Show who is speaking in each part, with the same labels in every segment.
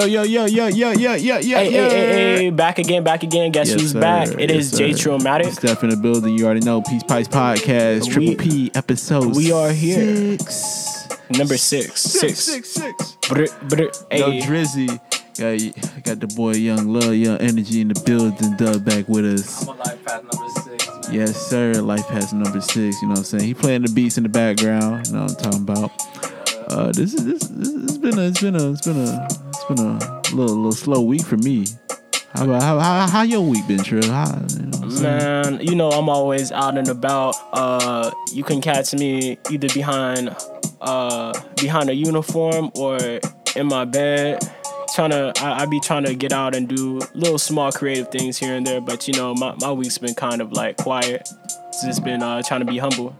Speaker 1: Yo, yo, yo, yo, yo, yo, yo, yo,
Speaker 2: Hey,
Speaker 1: yo.
Speaker 2: hey, hey, hey, back again, back again. Guess
Speaker 1: Yes,
Speaker 2: who's
Speaker 1: sir.
Speaker 2: back? It
Speaker 1: Yes,
Speaker 2: is J
Speaker 1: sir.
Speaker 2: Trillmatic.
Speaker 1: Steph in the building. You already know. Peace Pipes Podcast.
Speaker 2: We-
Speaker 1: Triple P episode.
Speaker 2: we are here.
Speaker 1: Six.
Speaker 2: Number six.
Speaker 1: Six,
Speaker 2: Six.
Speaker 1: six, six.
Speaker 2: Brr, brr,
Speaker 1: Yo,
Speaker 2: hey.
Speaker 1: Drizzy. Got, got the boy Yunglove, Young Energy in the building. Dub back with us.
Speaker 3: on life path number six.
Speaker 1: Yes, sir. Life has number six. You know what I'm saying? He playing the beats in the background. You know what I'm talking about. Uh, this is this, this it's been a it's been a it's been a it's been a little little slow week for me. How about how how, how your week been, Trill? How, you know what I'm saying?
Speaker 2: Man, you know I'm always out and about. Uh, you can catch me either behind, uh, behind a uniform or in my bed. Trying to, I, I be trying to get out and do little small creative things here and there. But you know, my, my week's been kind of like quiet. It's just been uh, trying to be humble.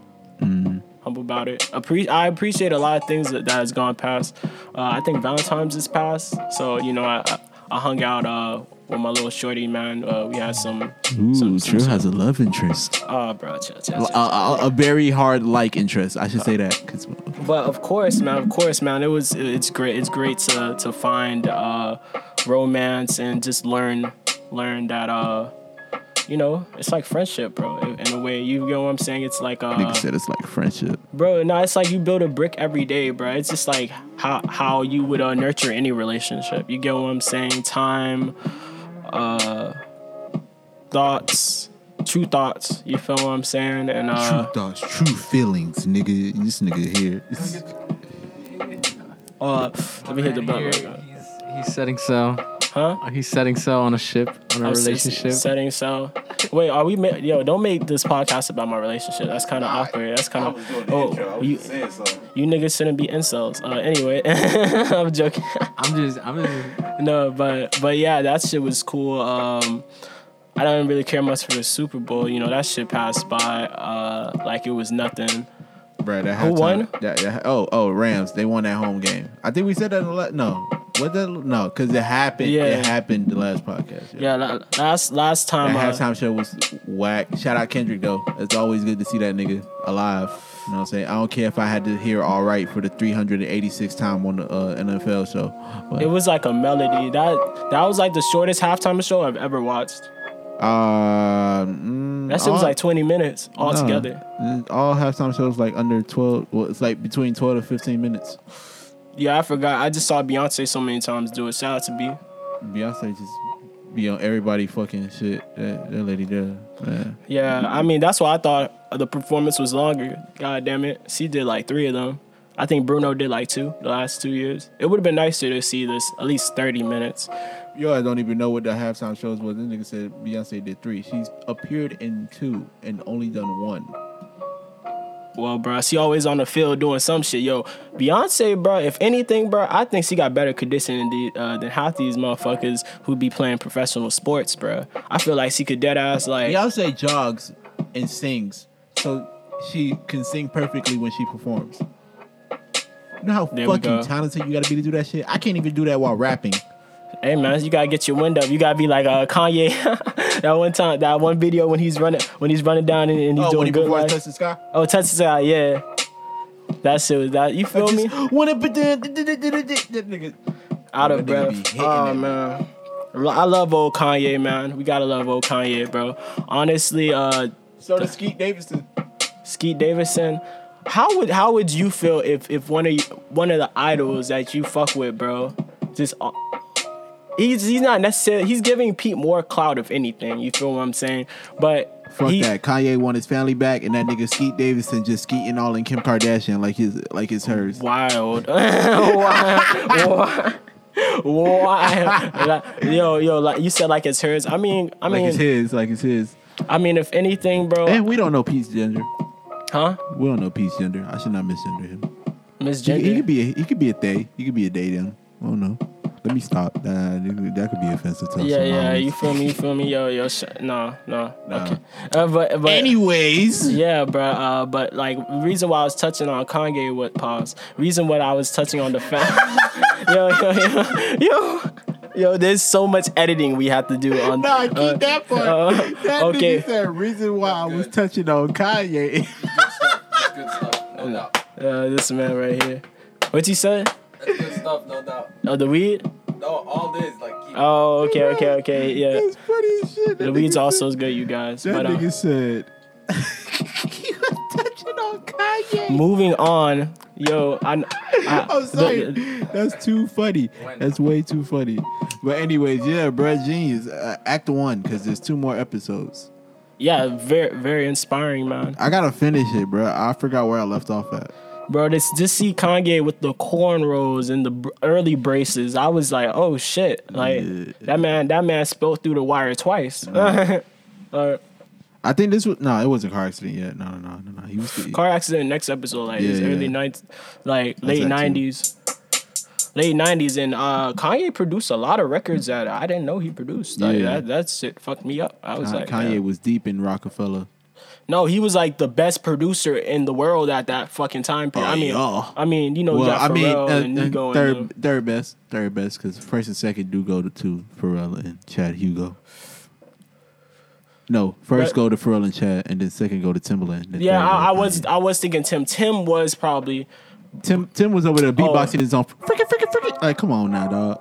Speaker 2: Humble about it. Appre- I appreciate a lot of things that, that has gone past. Uh, I think Valentine's is past, so you know I I, I hung out uh, with my little shorty man. Uh, we had some.
Speaker 1: Ooh,
Speaker 2: some, some,
Speaker 1: Trill
Speaker 2: some
Speaker 1: has a love interest.
Speaker 2: Oh, bro, chill, chill,
Speaker 1: A,
Speaker 2: chill.
Speaker 1: a, a very hard like interest. I should say that. 'cause-
Speaker 2: But of course, man, of course, man, it was it's great. It's great to to find uh, romance and just learn learn that uh, you know, it's like friendship, bro. In, in a way, you know what I'm saying? It's like uh,
Speaker 1: Nigga said it's like friendship.
Speaker 2: bro, no, it's like you build a brick every day, bro. It's just like how how you would uh, nurture any relationship. You get what I'm saying? Time, uh, thoughts, true thoughts. You feel what I'm saying? And uh,
Speaker 1: true thoughts, true feelings, nigga. This nigga here.
Speaker 2: uh, let me hit the button.
Speaker 3: Here,
Speaker 2: real quick.
Speaker 3: he's, he's setting sail.
Speaker 2: Huh?
Speaker 3: He's setting sail on a ship, on a
Speaker 2: I'm s-
Speaker 3: relationship.
Speaker 2: setting sail. Wait, are we? Ma- yo, don't make this podcast about my relationship. That's kind of awkward. That's kind of. Oh, you, you niggas shouldn't be incels. Uh, anyway, I'm joking.
Speaker 3: I'm just, I'm just.
Speaker 2: no, but but yeah, that shit was cool. Um, I don't really care much for the Super Bowl. You know, that shit passed by uh, like it was nothing.
Speaker 1: Bruh, that
Speaker 2: Who
Speaker 1: halftime-
Speaker 2: won?
Speaker 1: That, that- oh, oh, Rams. They won that home game. I think we said that. In the la- no, what that? No, because it happened.
Speaker 2: Yeah.
Speaker 1: It happened the last podcast.
Speaker 2: Yeah, la- last last time.
Speaker 1: That
Speaker 2: Uh,
Speaker 1: halftime show was whack. Shout out Kendrick though. It's always good to see that nigga alive. You know what I'm saying? I don't care if I had to hear all right for the 386th time on the uh, NFL show. But,
Speaker 2: it was like a melody. That that was like the shortest halftime show I've ever watched.
Speaker 1: Uh, mm,
Speaker 2: That shit was
Speaker 1: all-
Speaker 2: like 20 minutes altogether.
Speaker 1: Nah, all halftime shows like under 12. Well, it's like between 12 to 15 minutes.
Speaker 2: Yeah, I forgot. I just saw Beyonce so many times do it. Shout out to B.
Speaker 1: Beyonce just be on everybody fucking shit. That, that lady there, man.
Speaker 2: Yeah, I mean that's why I thought the performance was longer. God damn it, she did like three of them. I think Bruno did like two the last two years. It would have been nicer to see this at least 30 minutes.
Speaker 1: Yo, I don't even know what the halftime shows was. This nigga said Beyonce did three. She's appeared in two and only done one.
Speaker 2: Well, bro, she always on the field doing some shit. Yo, Beyonce, bro, if anything, bro, I think she got better conditioning than, uh, than half these motherfuckers who be playing professional sports, bro. I feel like she could dead ass like.
Speaker 1: Beyonce jogs and sings, so she can sing perfectly when she performs. You know how
Speaker 2: There
Speaker 1: fucking talented you gotta be to do that shit? I can't even do that while rapping.
Speaker 2: Hey man, you gotta get your wind up. You gotta be like uh, Kanye. that one time, that one video when he's running, when he's running down and, and he's
Speaker 1: Oh,
Speaker 2: doing
Speaker 1: when he
Speaker 2: good. Like,
Speaker 1: Touch the Sky?
Speaker 2: oh, touch the sky, yeah. That shit was that. You feel me?
Speaker 1: Wanna put nigga.
Speaker 2: Out of
Speaker 1: That nigga be
Speaker 2: breath. Oh man. I love old Kanye, man. We gotta love old Kanye, bro. Honestly, uh,
Speaker 1: So does Skeet Davidson.
Speaker 2: Skeet Davidson. How would how would you feel if if one of you, one of the idols that you fuck with, bro, just uh, he's he's not necessarily he's giving Pete more clout if anything. You feel what I'm saying? But
Speaker 1: Fuck
Speaker 2: he,
Speaker 1: that. Kanye want his family back, and that nigga Skeet Davidson just skeeting all in Kim Kardashian like his like it's hers.
Speaker 2: wild. wild. Why? Like, yo, yo, like you said, like it's hers. I mean, I
Speaker 1: Like
Speaker 2: mean,
Speaker 1: it's his, like it's his.
Speaker 2: I mean, if anything, bro,
Speaker 1: And we don't know Pete's gender.
Speaker 2: Huh?
Speaker 1: We don't know Pete's gender. I should not misgender him.
Speaker 2: Miss
Speaker 1: He, he could be a, he could be a they. He could be a they then. I don't know. Let me stop. Uh, that could be offensive to
Speaker 2: yeah, yeah, you feel me? You feel me? Yo, yo, sh- no, no,
Speaker 1: Nah.
Speaker 2: okay. Uh, but, but
Speaker 1: Anyways,
Speaker 2: Yeah, bro. Uh, but like, reason why I was touching on Kanye with pause. Reason why I was touching on the fact. yo, yo, yo, yo, yo. There's so much editing we have to do on.
Speaker 1: Nah, keep
Speaker 2: uh,
Speaker 1: that part.
Speaker 2: uh,
Speaker 1: that
Speaker 2: okay.
Speaker 1: said reason why I was touching on Kanye.
Speaker 3: That's good no doubt.
Speaker 2: Uh, this man right here. What you said?
Speaker 3: That's good stuff, no doubt.
Speaker 2: Oh, the weed.
Speaker 3: No, all this like keep
Speaker 2: Oh, okay, okay, okay. Yeah,
Speaker 1: That's funny as shit. That
Speaker 2: the weed's
Speaker 1: nigga
Speaker 2: also is good, you guys.
Speaker 1: That
Speaker 2: But uh,
Speaker 1: nigga said he was touching on Kanye.
Speaker 2: moving on, yo, I. I
Speaker 1: I'm sorry.
Speaker 2: the-
Speaker 1: That's too funny. That's way too funny. But anyways, yeah, bro, genius. Uh, act one, because there's two more episodes.
Speaker 2: Yeah, very, very inspiring, man.
Speaker 1: I gotta finish it, bro. I forgot where I left off at.
Speaker 2: Bro, this just see Kanye with the cornrows and the early braces. I was like, oh shit! Like
Speaker 1: Yeah.
Speaker 2: that man, that man spilled through the wire twice. Uh,
Speaker 1: I think this was no, it wasn't a car accident yet. No, no, no, no, no. He was
Speaker 2: car accident. Next episode, like
Speaker 1: Yeah,
Speaker 2: early
Speaker 1: yeah.
Speaker 2: nineties, like late nineties, late nineties, and uh, Kanye produced a lot of records that I didn't know he produced. Like,
Speaker 1: Yeah.
Speaker 2: that that shit fucked me up. I was like,
Speaker 1: Kanye was deep in Rockefeller.
Speaker 2: no, he was like the best producer in the world at that fucking time period.
Speaker 1: Oh,
Speaker 2: I mean,
Speaker 1: yeah.
Speaker 2: I mean, you know, you
Speaker 1: Well,
Speaker 2: got
Speaker 1: I mean, uh,
Speaker 2: and Nigo
Speaker 1: third,
Speaker 2: them.
Speaker 1: third best, third best, because first and second do go to two, Pharrell and Chad Hugo. No, first
Speaker 2: But-
Speaker 1: go to Pharrell and Chad, and then second go to Timbaland. then
Speaker 2: Yeah, I, I was I was thinking Tim. Tim was probably
Speaker 1: Tim Tim was over there
Speaker 2: Oh.
Speaker 1: beatboxing his own freaking freaking freaking. Like, come on now, dog.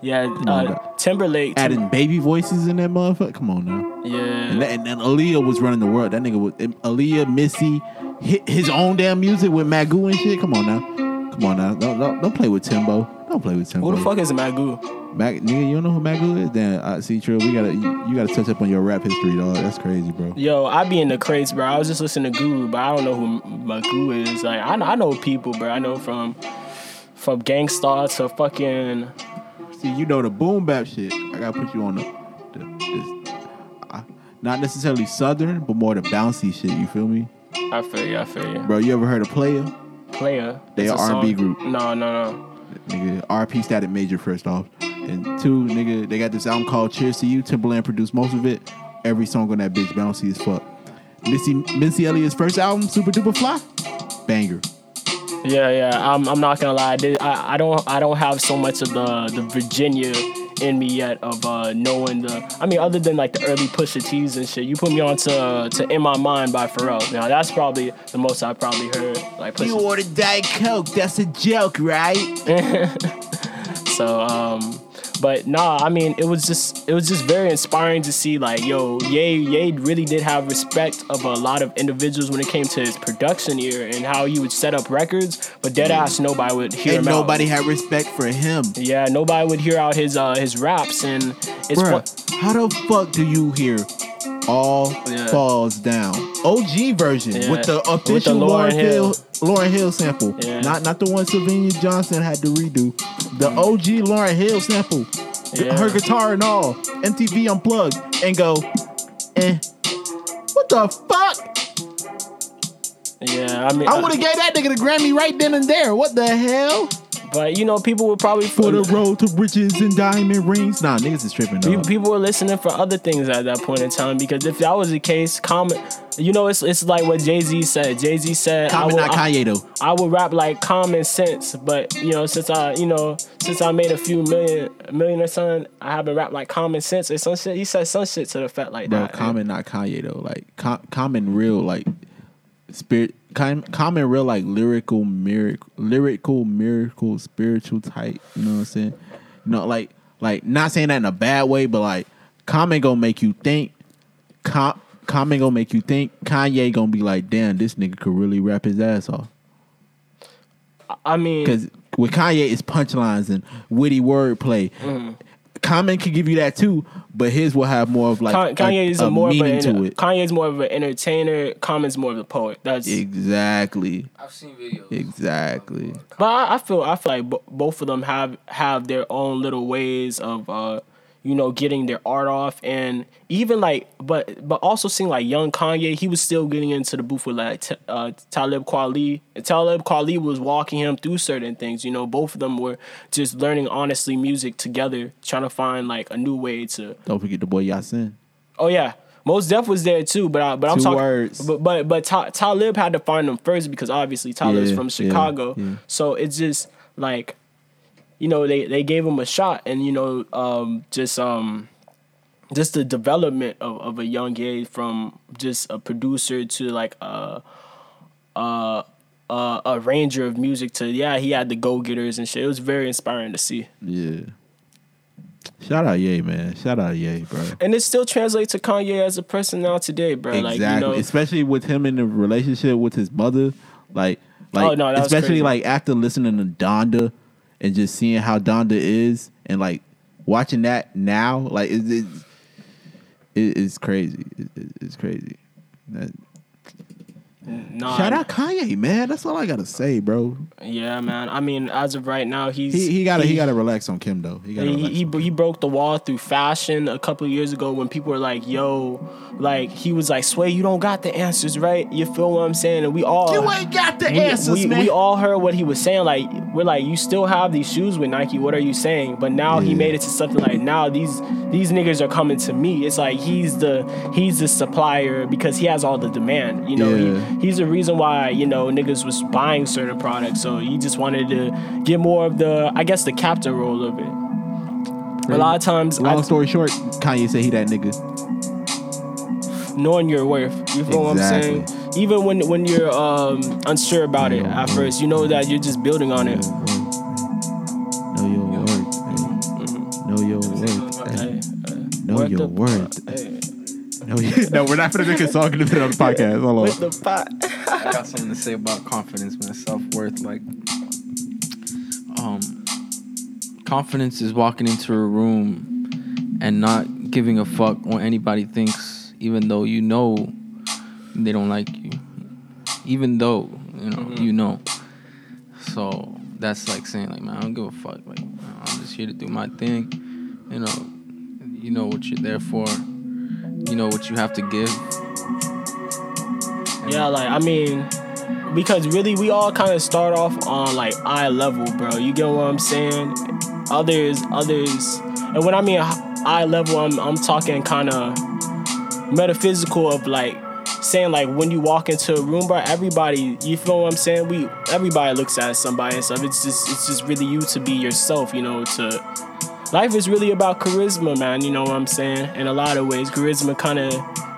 Speaker 2: yeah
Speaker 1: on,
Speaker 2: uh. Timberlake. Tim-
Speaker 1: Adding baby voices in that motherfucker. Come on now.
Speaker 2: yeah,
Speaker 1: And, that, and then Aaliyah was running the world. That nigga was Aaliyah, Missy, hit his own damn music with Magoo and shit. Come on now. Come on now. Don't, don't, don't play with Timbo. Don't play with Timbo.
Speaker 2: who the fuck is Magoo?
Speaker 1: Mag, nigga, you don't know who Magoo is? Then I see, Trill. We gotta, you, you gotta touch up on your rap history, dog. That's crazy, bro.
Speaker 2: Yo, I be in the crates, bro. I was just listening to Guru, but I don't know who Magoo is. Like, I know, I know people, bro. I know from from Gang Starr to fucking
Speaker 1: See, you know the boom bap shit. I gotta put you on the, the this, not necessarily southern, but more the bouncy shit. You feel me,
Speaker 2: I feel you, I feel you.
Speaker 1: bro? You ever heard of Playa?
Speaker 2: Playa.
Speaker 1: They
Speaker 2: It's a
Speaker 1: a R&B group.
Speaker 2: No, no, no.
Speaker 1: Nigga, RP Static Major first off, and two, nigga, they got this album called Cheers to You. Timbaland produced most of it. Every song on that bitch bouncy as fuck. Missy Missy Elliott's first album, Supa Dupa Fly, banger.
Speaker 2: Yeah, yeah. I'm, I'm not gonna lie. I, I, I don't, I don't have so much of the the Virginia in me yet of uh, knowing the. I mean, other than like the early Pusha T's and shit. You put me on to to In My Mind by Pharrell. Now that's probably the most I've probably heard. Like Pusha.
Speaker 1: ordered Diet Coke, that's a joke, right?
Speaker 2: So, um, but nah, I mean, it was just it was just very inspiring to see like, yo, Ye Ye really did have respect of a lot of individuals when it came to his production ear and how he would set up records, but dead ass nobody would hear
Speaker 1: And
Speaker 2: him out.
Speaker 1: nobody had respect for him.
Speaker 2: Yeah, nobody would hear out his uh his raps and it's
Speaker 1: Bruh,
Speaker 2: what
Speaker 1: how the fuck do you hear all
Speaker 2: Yeah.
Speaker 1: falls down? OG version
Speaker 2: Yeah.
Speaker 1: with the
Speaker 2: With the
Speaker 1: official
Speaker 2: Lauryn
Speaker 1: Hill.
Speaker 2: Hill.
Speaker 1: Lauryn Hill sample,
Speaker 2: Yeah.
Speaker 1: not not the one Syleena Johnson had to redo. The OG Lauryn Hill sample,
Speaker 2: Yeah.
Speaker 1: her guitar and all, MTV unplugged, and go, eh, what the fuck?
Speaker 2: yeah, I mean
Speaker 1: I would have gave that nigga the Grammy right then and there. What the hell?
Speaker 2: But you know people would probably
Speaker 1: For the road to riches and diamond rings. Nah, niggas is tripping. Dog.
Speaker 2: People were listening for other things at that point in time because if that was the case, common, you know, it's it's like what Jay Z said. Jay Z said, I
Speaker 1: Common,
Speaker 2: will,
Speaker 1: not Kanye though.
Speaker 2: I would rap like common sense, but you know, since I, you know, since I made a few million, million or something, I haven't rapped like common sense or some shit. He said some shit to the effect like
Speaker 1: Bro,
Speaker 2: that.
Speaker 1: common, not Kanye though. Like com- common, real like spirit. Com- common, real like lyrical miracle, lyrical miracle, spiritual type. You know what I'm saying? You know, like like not saying that in a bad way, but like common gonna make you think. Com- common gonna make you think. Kanye gonna be like, damn, this nigga could really rap his ass off.
Speaker 2: I mean,
Speaker 1: Because with Kanye, it's punchlines and witty wordplay. Mm. Common can give you that too, but his will have more of like
Speaker 2: Kan- Kanye
Speaker 1: a,
Speaker 2: is
Speaker 1: a
Speaker 2: a more of
Speaker 1: meaning
Speaker 2: an,
Speaker 1: to it.
Speaker 2: Kanye's more of an entertainer. Common's more of a poet. That's
Speaker 1: Exactly,
Speaker 3: I've seen videos.
Speaker 1: exactly.
Speaker 2: But I, I feel I feel like b- both of them have have their own little ways of uh you know getting their art off and even like but but also seeing like young Kanye he was still getting into the booth with like t- uh, Talib Kweli and Talib Kweli was walking him through certain things you know both of them were just learning honestly music together trying to find like a new way to
Speaker 1: Don't forget the boy Yasin.
Speaker 2: Oh yeah, Mos Def was there too, but I, but I'm talking.
Speaker 1: words.
Speaker 2: But but but Ta- Talib had to find them first because obviously Talib's
Speaker 1: Yeah,
Speaker 2: from
Speaker 1: yeah,
Speaker 2: Chicago,
Speaker 1: yeah.
Speaker 2: so it's just like, you know, they they gave him a shot, and you know, um, just um, just the development of, of a young age from just a producer to like a a a, a ranger of music to yeah, he had the go getters and shit. It was very inspiring to see.
Speaker 1: Yeah. Shout out Ye, man. Shout out Ye, bro.
Speaker 2: And it still translates to Kanye as a person now today, bro.
Speaker 1: Exactly.
Speaker 2: Like you know,
Speaker 1: Especially with him in the relationship with his mother. Like like
Speaker 2: Oh, no,
Speaker 1: especially like after listening to Donda and just seeing how Donda is and like watching that now, like it, it, it it's crazy. It, it- it's crazy. That-
Speaker 2: nah,
Speaker 1: shout out Kanye, man. That's all I gotta say, bro.
Speaker 2: Yeah, man. I mean, as of right now, he's
Speaker 1: He he gotta he, gotta relax on Kim though. He gotta
Speaker 2: He, he, he broke the wall through fashion a couple of years ago when people were like, "Yo," like he was like, "Sway, you don't got the answers, right?" You feel what I'm saying? And we all
Speaker 1: you ain't got the
Speaker 2: we,
Speaker 1: answers,
Speaker 2: we,
Speaker 1: man.
Speaker 2: we all heard what he was saying. Like we're like, you still have these shoes with Nike. What are you saying? But now he made it to something like now these these niggas are coming to me. It's like he's the he's the supplier because he has all the demand. You know,
Speaker 1: Yeah.
Speaker 2: He, he's the reason why you know niggas was buying certain products. So he just wanted to get more of the I guess the captain role of it. A lot of times,
Speaker 1: Long
Speaker 2: I,
Speaker 1: story short, Kanye said he that nigga.
Speaker 2: knowing your worth. You feel what I'm saying? Even when when you're um, unsure about it at first, you know that you're just building on it.
Speaker 1: Know your worth. Know your worth. Hey, Know your worth.
Speaker 2: Hey,
Speaker 1: No, you- no, we're not gonna make a song in the middle of the podcast. Hold
Speaker 2: with
Speaker 1: on.
Speaker 2: the pot.
Speaker 4: I got something to say about confidence, man. Self worth, like, um, confidence is walking into a room and not giving a fuck what anybody thinks, even though you know they don't like you, even though you know you know. So that's like saying, like, man, I don't give a fuck. Like, I'm just here to do my thing. You know, you know what you're there for. You know what you have to give.
Speaker 2: Yeah, like I mean, because really we all kind of start off on like eye level, bro. You get what I'm saying? Others, others, and when I mean eye level, I'm I'm talking kind of metaphysical of like saying like when you walk into a room, bro. Everybody, you feel what I'm saying? We everybody looks at somebody and stuff. It's just it's just really you to be yourself, you know. To life is really about charisma, man. You know what I'm saying? In a lot of ways, charisma kind of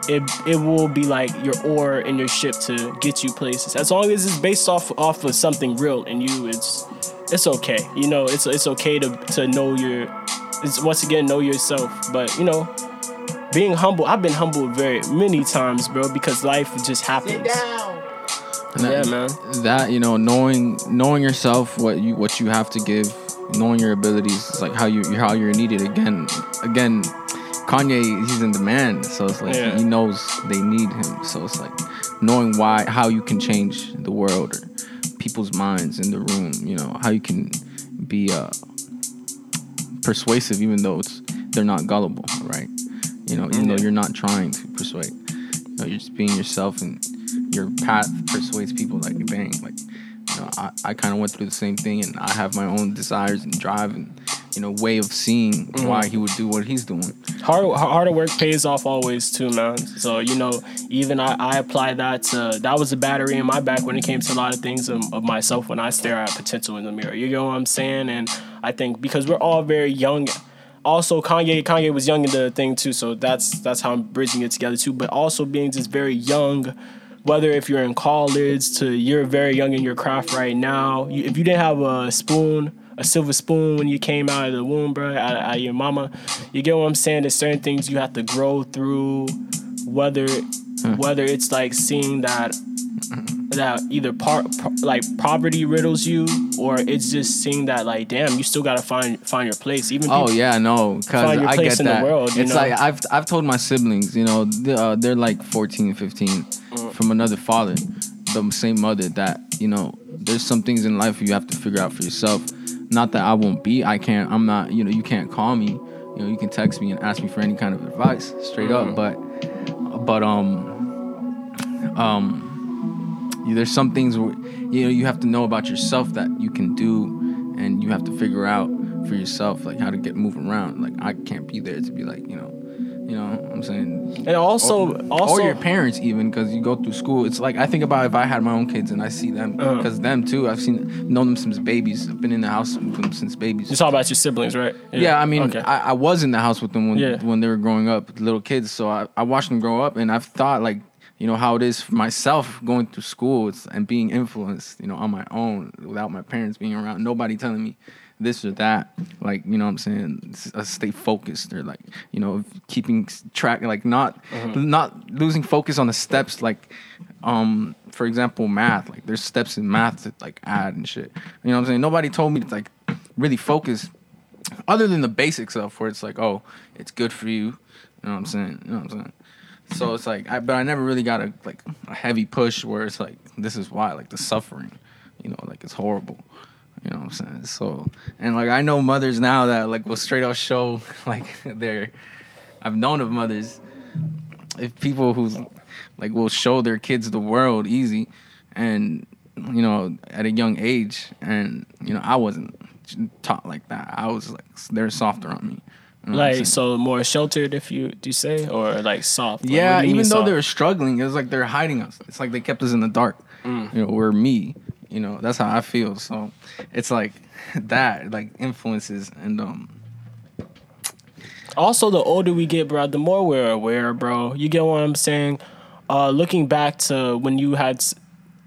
Speaker 2: it it will be like your oar in your ship to get you places. As long as it's based off off of something real in you, it's it's okay. You know, it's it's okay to to know your it's once again know yourself. But you know, being humble, I've been humbled very many times, bro, because life just happens.
Speaker 4: And
Speaker 2: Yeah,
Speaker 4: that,
Speaker 2: man.
Speaker 4: That you know, knowing knowing yourself, what you what you have to give, knowing your abilities, like how you how you're needed. Again, again, Kanye, he's in demand, so it's like
Speaker 2: Yeah.
Speaker 4: he knows they need him. So it's like knowing why how you can change the world or people's minds in the room. You know how you can be uh, persuasive, even though it's they're not gullible, right? You know, even though you're not trying to persuade. You know, you're just being yourself and your path persuades people like bang. Like, you know, I, I kind of went through the same thing and I have my own desires and drive and, you know, way of seeing mm-hmm. why he would do what he's doing.
Speaker 2: hard harder work pays off always too, man. So you know, even I, I apply that to that was a battery in my back when it came to a lot of things of, of myself when I stare at potential in the mirror. You know what I'm saying? And I think because we're all very young. Also, Kanye Kanye was young in the thing too, so that's that's how I'm bridging it together too. But also being just very young, whether if you're in college to you're very young in your craft right now. You, if you didn't have a spoon, a silver spoon when you came out of the womb, bro, out, out of your mama, you get what I'm saying. There's certain things you have to grow through, whether whether it's like seeing that that either part like poverty riddles you, or it's just seeing that like, damn, you still gotta find find your place. Even
Speaker 4: Oh yeah, no, because I get
Speaker 2: in the
Speaker 4: that.
Speaker 2: world,
Speaker 4: it's
Speaker 2: know?
Speaker 4: like I've I've told my siblings, you know, th- uh, they're like 14, 15,
Speaker 2: Mm.
Speaker 4: From another father, the same mother. That you know, there's some things in life you have to figure out for yourself. Not that I won't be. I can't. I'm not. You know, you can't call me. You know, you can text me and ask me for any kind of advice, straight
Speaker 2: Mm-hmm.
Speaker 4: up. But, but um, um, you- there's some things where you know you have to know about yourself that you can do and you have to figure out for yourself like how to get moving around like i can't be there to be like you know you know what i'm saying
Speaker 2: and also
Speaker 4: or,
Speaker 2: also
Speaker 4: or your parents even because you go through school it's like i think about if i had my own kids and i see them
Speaker 2: Uh-huh.
Speaker 4: because them too i've seen known them since babies i've been in the house with them since babies
Speaker 2: you talk about your siblings, right?
Speaker 4: yeah, I mean,
Speaker 2: okay.
Speaker 4: I, I was in the house with them when
Speaker 2: Yeah.
Speaker 4: when they were growing up, little kids. So I, I watched them grow up, and I've thought like, you know, how it is for myself going through school and being influenced, you know, on my own without my parents being around, nobody telling me this or that. Like, you know, what I'm saying, uh, stay focused or like, you know, keeping track, like not not losing focus on the steps, like. Um, for example, math. Like, there's steps in math to like add and shit. You know what I'm saying? Nobody told me to like really focus other than the basic stuff where it's like, oh, it's good for you. You know what I'm saying? You know what I'm saying? So it's like, I, but I never really got a like a heavy push where it's like, this is why, like the suffering, you know, like it's horrible. You know what I'm saying? So, and like I know mothers now that like will straight up show like their, I've known of mothers, if people who like will show their kids the world easy, and you know at a young age, and you know I wasn't taught like that. I was like they're softer on me. You know
Speaker 2: like so more sheltered, if you do you say, or like soft? Like,
Speaker 4: yeah, even though
Speaker 2: soft?
Speaker 4: they were struggling, it was like they're hiding us. It's like they kept us in the dark.
Speaker 2: Mm.
Speaker 4: You know, we're me. You know, that's how I feel. So it's like that, like influences and um.
Speaker 2: Also, the older we get, bro, the more we're aware, bro. You get what I'm saying? Uh, looking back to when you had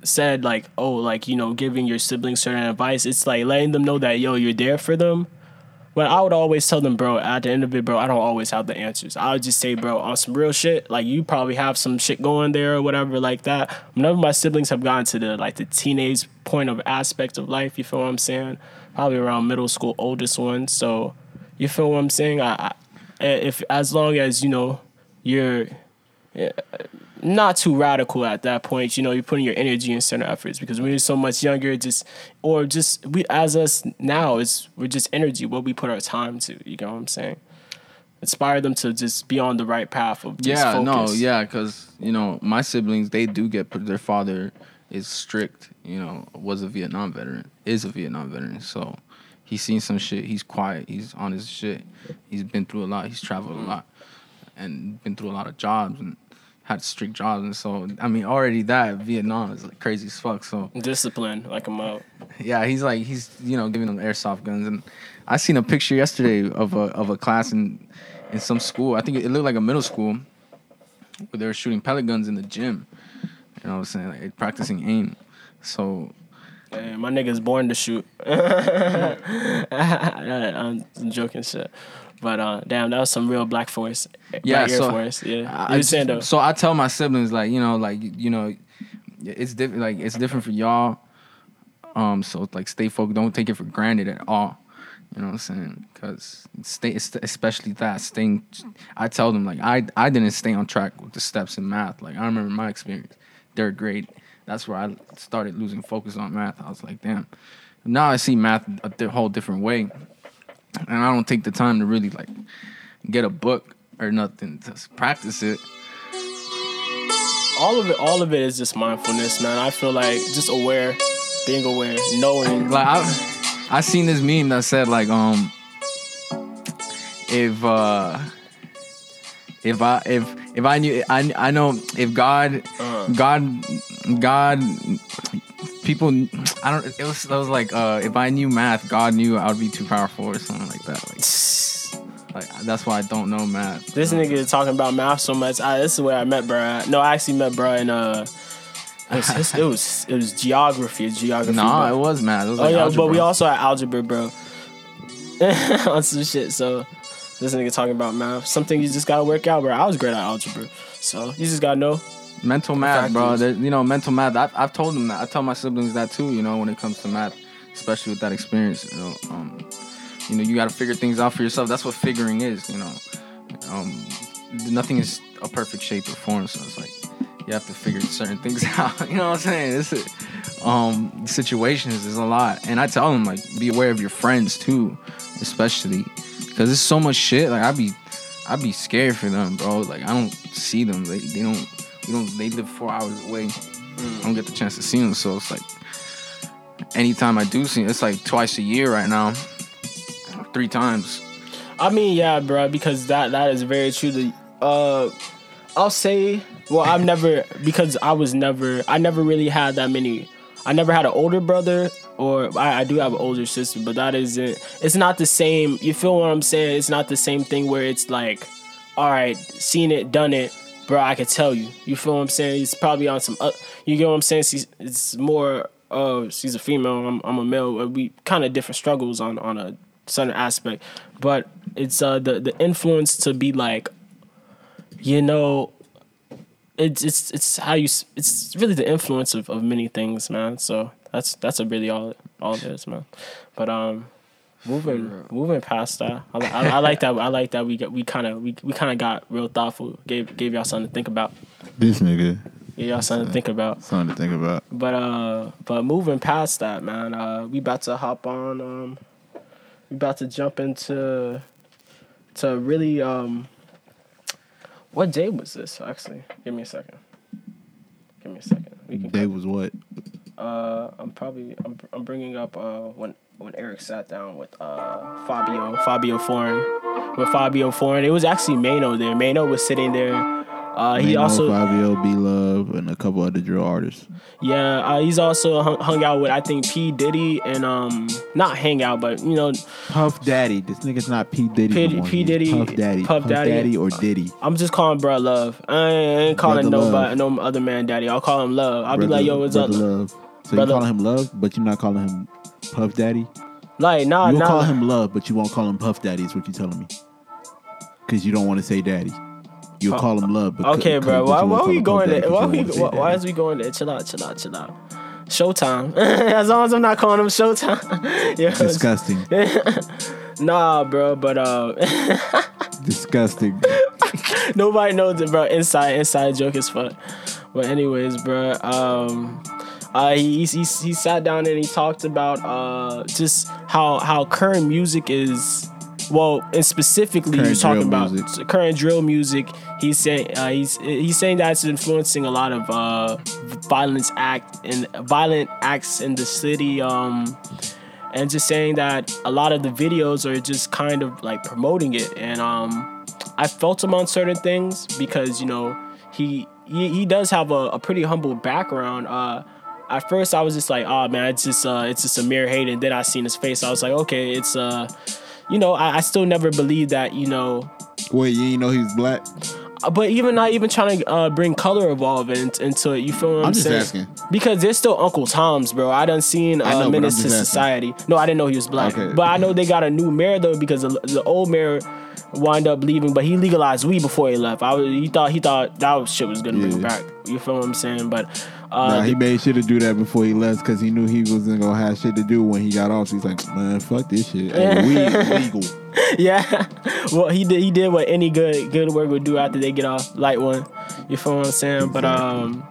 Speaker 2: said like, oh, like you know, giving your siblings certain advice, it's like letting them know that yo, you're there for them. But I would always tell them, bro, at the end of it, bro, I don't always have the answers. I would just say, bro, on some real shit, like you probably have some shit going there or whatever like that. None of my siblings have gotten to the like the teenage point of aspect of life. You feel what I'm saying? Probably around middle school, oldest one. So you feel what I'm saying? I, I if as long as you know you're yeah, not too radical at that point. You know, you're putting your energy in center efforts because when you're so much younger, just or just we as us now, is we're just energy. What we put our time to. You know what I'm saying? Inspire them to just be on the right path of just
Speaker 4: Yeah, no, yeah, because you know my siblings they do get put their father is strict. You know, was a Vietnam veteran, is a Vietnam veteran, so he's seen some shit. He's quiet. He's on his shit. He's been through a lot. He's traveled a mm. lot, and been through a lot of jobs and had strict jobs. And so I mean, already that Vietnam is like crazy as fuck. So
Speaker 2: Discipline, like I'm out.
Speaker 4: yeah, he's like he's you know giving them airsoft guns, and I seen a picture yesterday of a of a class in in some school. I think it looked like a middle school where they were shooting pellet guns in the gym. You know what I'm saying? Like practicing aim. So
Speaker 2: Hey, my nigga's born to shoot. I'm joking shit. But uh, damn, that was some real Black Force.
Speaker 4: yeah,
Speaker 2: Black
Speaker 4: so
Speaker 2: Force. Yeah,
Speaker 4: I,
Speaker 2: saying though.
Speaker 4: so I tell my siblings like you know like you know it's different like it's different for y'all. Um, so like stay focused. Don't take it for granted at all. You know what I'm saying? Because stay, especially that staying. I tell them like I I didn't stay on track with the steps in math. Like I remember my experience, third grade. That's where I started losing focus on math. I was like, damn. Now I see math a di- whole different way, and I don't take the time to really like get a book or nothing to practice it.
Speaker 2: all of it, all of it is just mindfulness, man. I feel like just aware, being aware, knowing.
Speaker 4: Like I, I seen this meme that said like um, if uh, if I if if I knew I I know if God
Speaker 2: Uh.
Speaker 4: God God people I don't it was it was like uh if I knew math God knew I would be too powerful or something like that like like that's why I don't know math.
Speaker 2: This nigga is talking about math so much. I, this is where I met bro. No, I actually met bro in uh, it was, his- it was it was geography. Geography.
Speaker 4: Nah,
Speaker 2: bro.
Speaker 4: it was math. It was
Speaker 2: Oh
Speaker 4: like
Speaker 2: yeah, but we also had algebra, bro. On some shit. So this nigga talking about math. Something you just gotta work out, bro. I was great at algebra, so you just gotta know.
Speaker 4: Mental math, bro. There- You know, mental math. I've, I've told them that. I tell my siblings that too. You know, when it comes to math, especially with that experience. You know, um, you know, you got to figure things out for yourself. That's what figuring is. You know, um, nothing is a perfect shape or form. So it's like you have to figure certain things out. you know what I'm saying? This is, um, situations is a lot, and I tell them like be aware of your friends too, especially because it's so much shit. Like I be, I be scared for them, bro. Like I don't see them. They, they don't. We don't. They live four hours away. I don't get the chance to see them, so it's like anytime I do see, it's like twice a year right now, three times.
Speaker 2: I mean, yeah, bro, because that that is very true. The uh, I'll say, well, I've never because I was never, I never really had that many. I never had an older brother, or I, I do have an older sister, but that isn't. It's not the same. You feel what I'm saying? It's not the same thing where it's like, all right, seen it, done it, bro. I could tell you. You feel what I'm saying? He's probably on some. Uh, you get what I'm saying? She's, it's more. Uh, she's a female. I'm, I'm a male. We kind of different struggles on on a certain aspect, but it's uh the the influence to be like, you know, it's it's it's how you it's really the influence of, of many things, man. So that's that's a really all all it is, man. But um, moving moving past that, I, I, I like that I like that we got we kind of we, we kind of got real thoughtful. Gave gave y'all something to think about.
Speaker 1: This nigga,
Speaker 2: Yeah, y'all something to think about.
Speaker 1: something to think about.
Speaker 2: But uh, but moving past that, man, uh, we about to hop on. Um, we about to jump into to really um. What day was this? Actually, give me a second. Give me a second. We can.
Speaker 1: Day was what?
Speaker 2: Uh, I'm probably I'm, I'm bringing up uh when when Eric sat down with uh Fivio Fivio Foreign with Fivio Foreign. It was actually Maino there. Maino was sitting there. Uh, he
Speaker 1: Maino,
Speaker 2: also
Speaker 1: Fivio, B Love, and a couple other drill artists.
Speaker 2: Yeah, uh, he's also hung, hung out with I think P Diddy and um not hang out, but you know
Speaker 1: Puff Daddy. This nigga's not P Diddy.
Speaker 2: P-. P Diddy.
Speaker 1: Puff Daddy.
Speaker 2: Puff Daddy.
Speaker 1: or Diddy.
Speaker 2: I'm just calling bro Love. I ain't, calling
Speaker 1: Brother
Speaker 2: nobody
Speaker 1: Love.
Speaker 2: no other man daddy. I'll call him Love. I'll be like, yo, what's up?
Speaker 1: Love. So
Speaker 2: Brother-
Speaker 1: you call him Love, but you're not calling him Puff Daddy.
Speaker 2: Like nah
Speaker 1: You'll
Speaker 2: nah.
Speaker 1: call him Love, but you won't call him Puff Daddy. Is what you're telling me? Because you don't want to say Daddy. You'll
Speaker 2: Uh,
Speaker 1: call him Love. But
Speaker 2: Okay,
Speaker 1: but
Speaker 2: bro. Why, why are we going there? Why, we,
Speaker 1: don't wanna say
Speaker 2: why, why is we going there? Chill out, chill out, chill out. Showtime. as long as I'm not calling him Showtime. yeah.
Speaker 1: Disgusting.
Speaker 2: Nah, bro. But uh,
Speaker 1: Disgusting.
Speaker 2: nobody knows it, bro. Inside, inside joke is fun. But anyways, bro. Um, uh, he, he he sat down and he talked about uh just how how current music is. Well, and specifically, he
Speaker 1: Current
Speaker 2: was talking about
Speaker 1: music.
Speaker 2: current drill music. He's saying uh, he's he's saying that it's influencing a lot of uh, violence act and violent acts in the city. Um, and just saying that a lot of the videos are just kind of like promoting it. And um, I felt him on certain things because you know he he, he does have a, a pretty humble background. Uh, at first, I was just like, oh man, it's just uh, it's just a mere hate. And then I seen his face. I was like, okay, it's uh, you know, I, I still never believed that you know
Speaker 1: Wait, you ain't know he was black?
Speaker 2: uh, but even not even trying to uh, bring color evolve in, into it. You feel what I'm,
Speaker 1: I'm just
Speaker 2: saying?
Speaker 1: asking.
Speaker 2: Because there's still Uncle Tom's, bro. I done seen uh,
Speaker 1: I know, but
Speaker 2: Menace to
Speaker 1: asking.
Speaker 2: Society. No, I didn't know he was black.
Speaker 1: Okay.
Speaker 2: But I know they got a new mayor though because the, the old mayor wind up leaving, but he legalized weed before he left. I was, he thought he thought that was, shit was gonna bring him back. You feel what I'm saying? But uh,
Speaker 1: Nah, he made sure to do that before he left because he knew he wasn't gonna have shit to do when he got off. So he's like, man, fuck this shit. Hey, weed legal.
Speaker 2: yeah. well, he did. He did what any good good work would do after they get off light one. You feel what I'm saying? But um,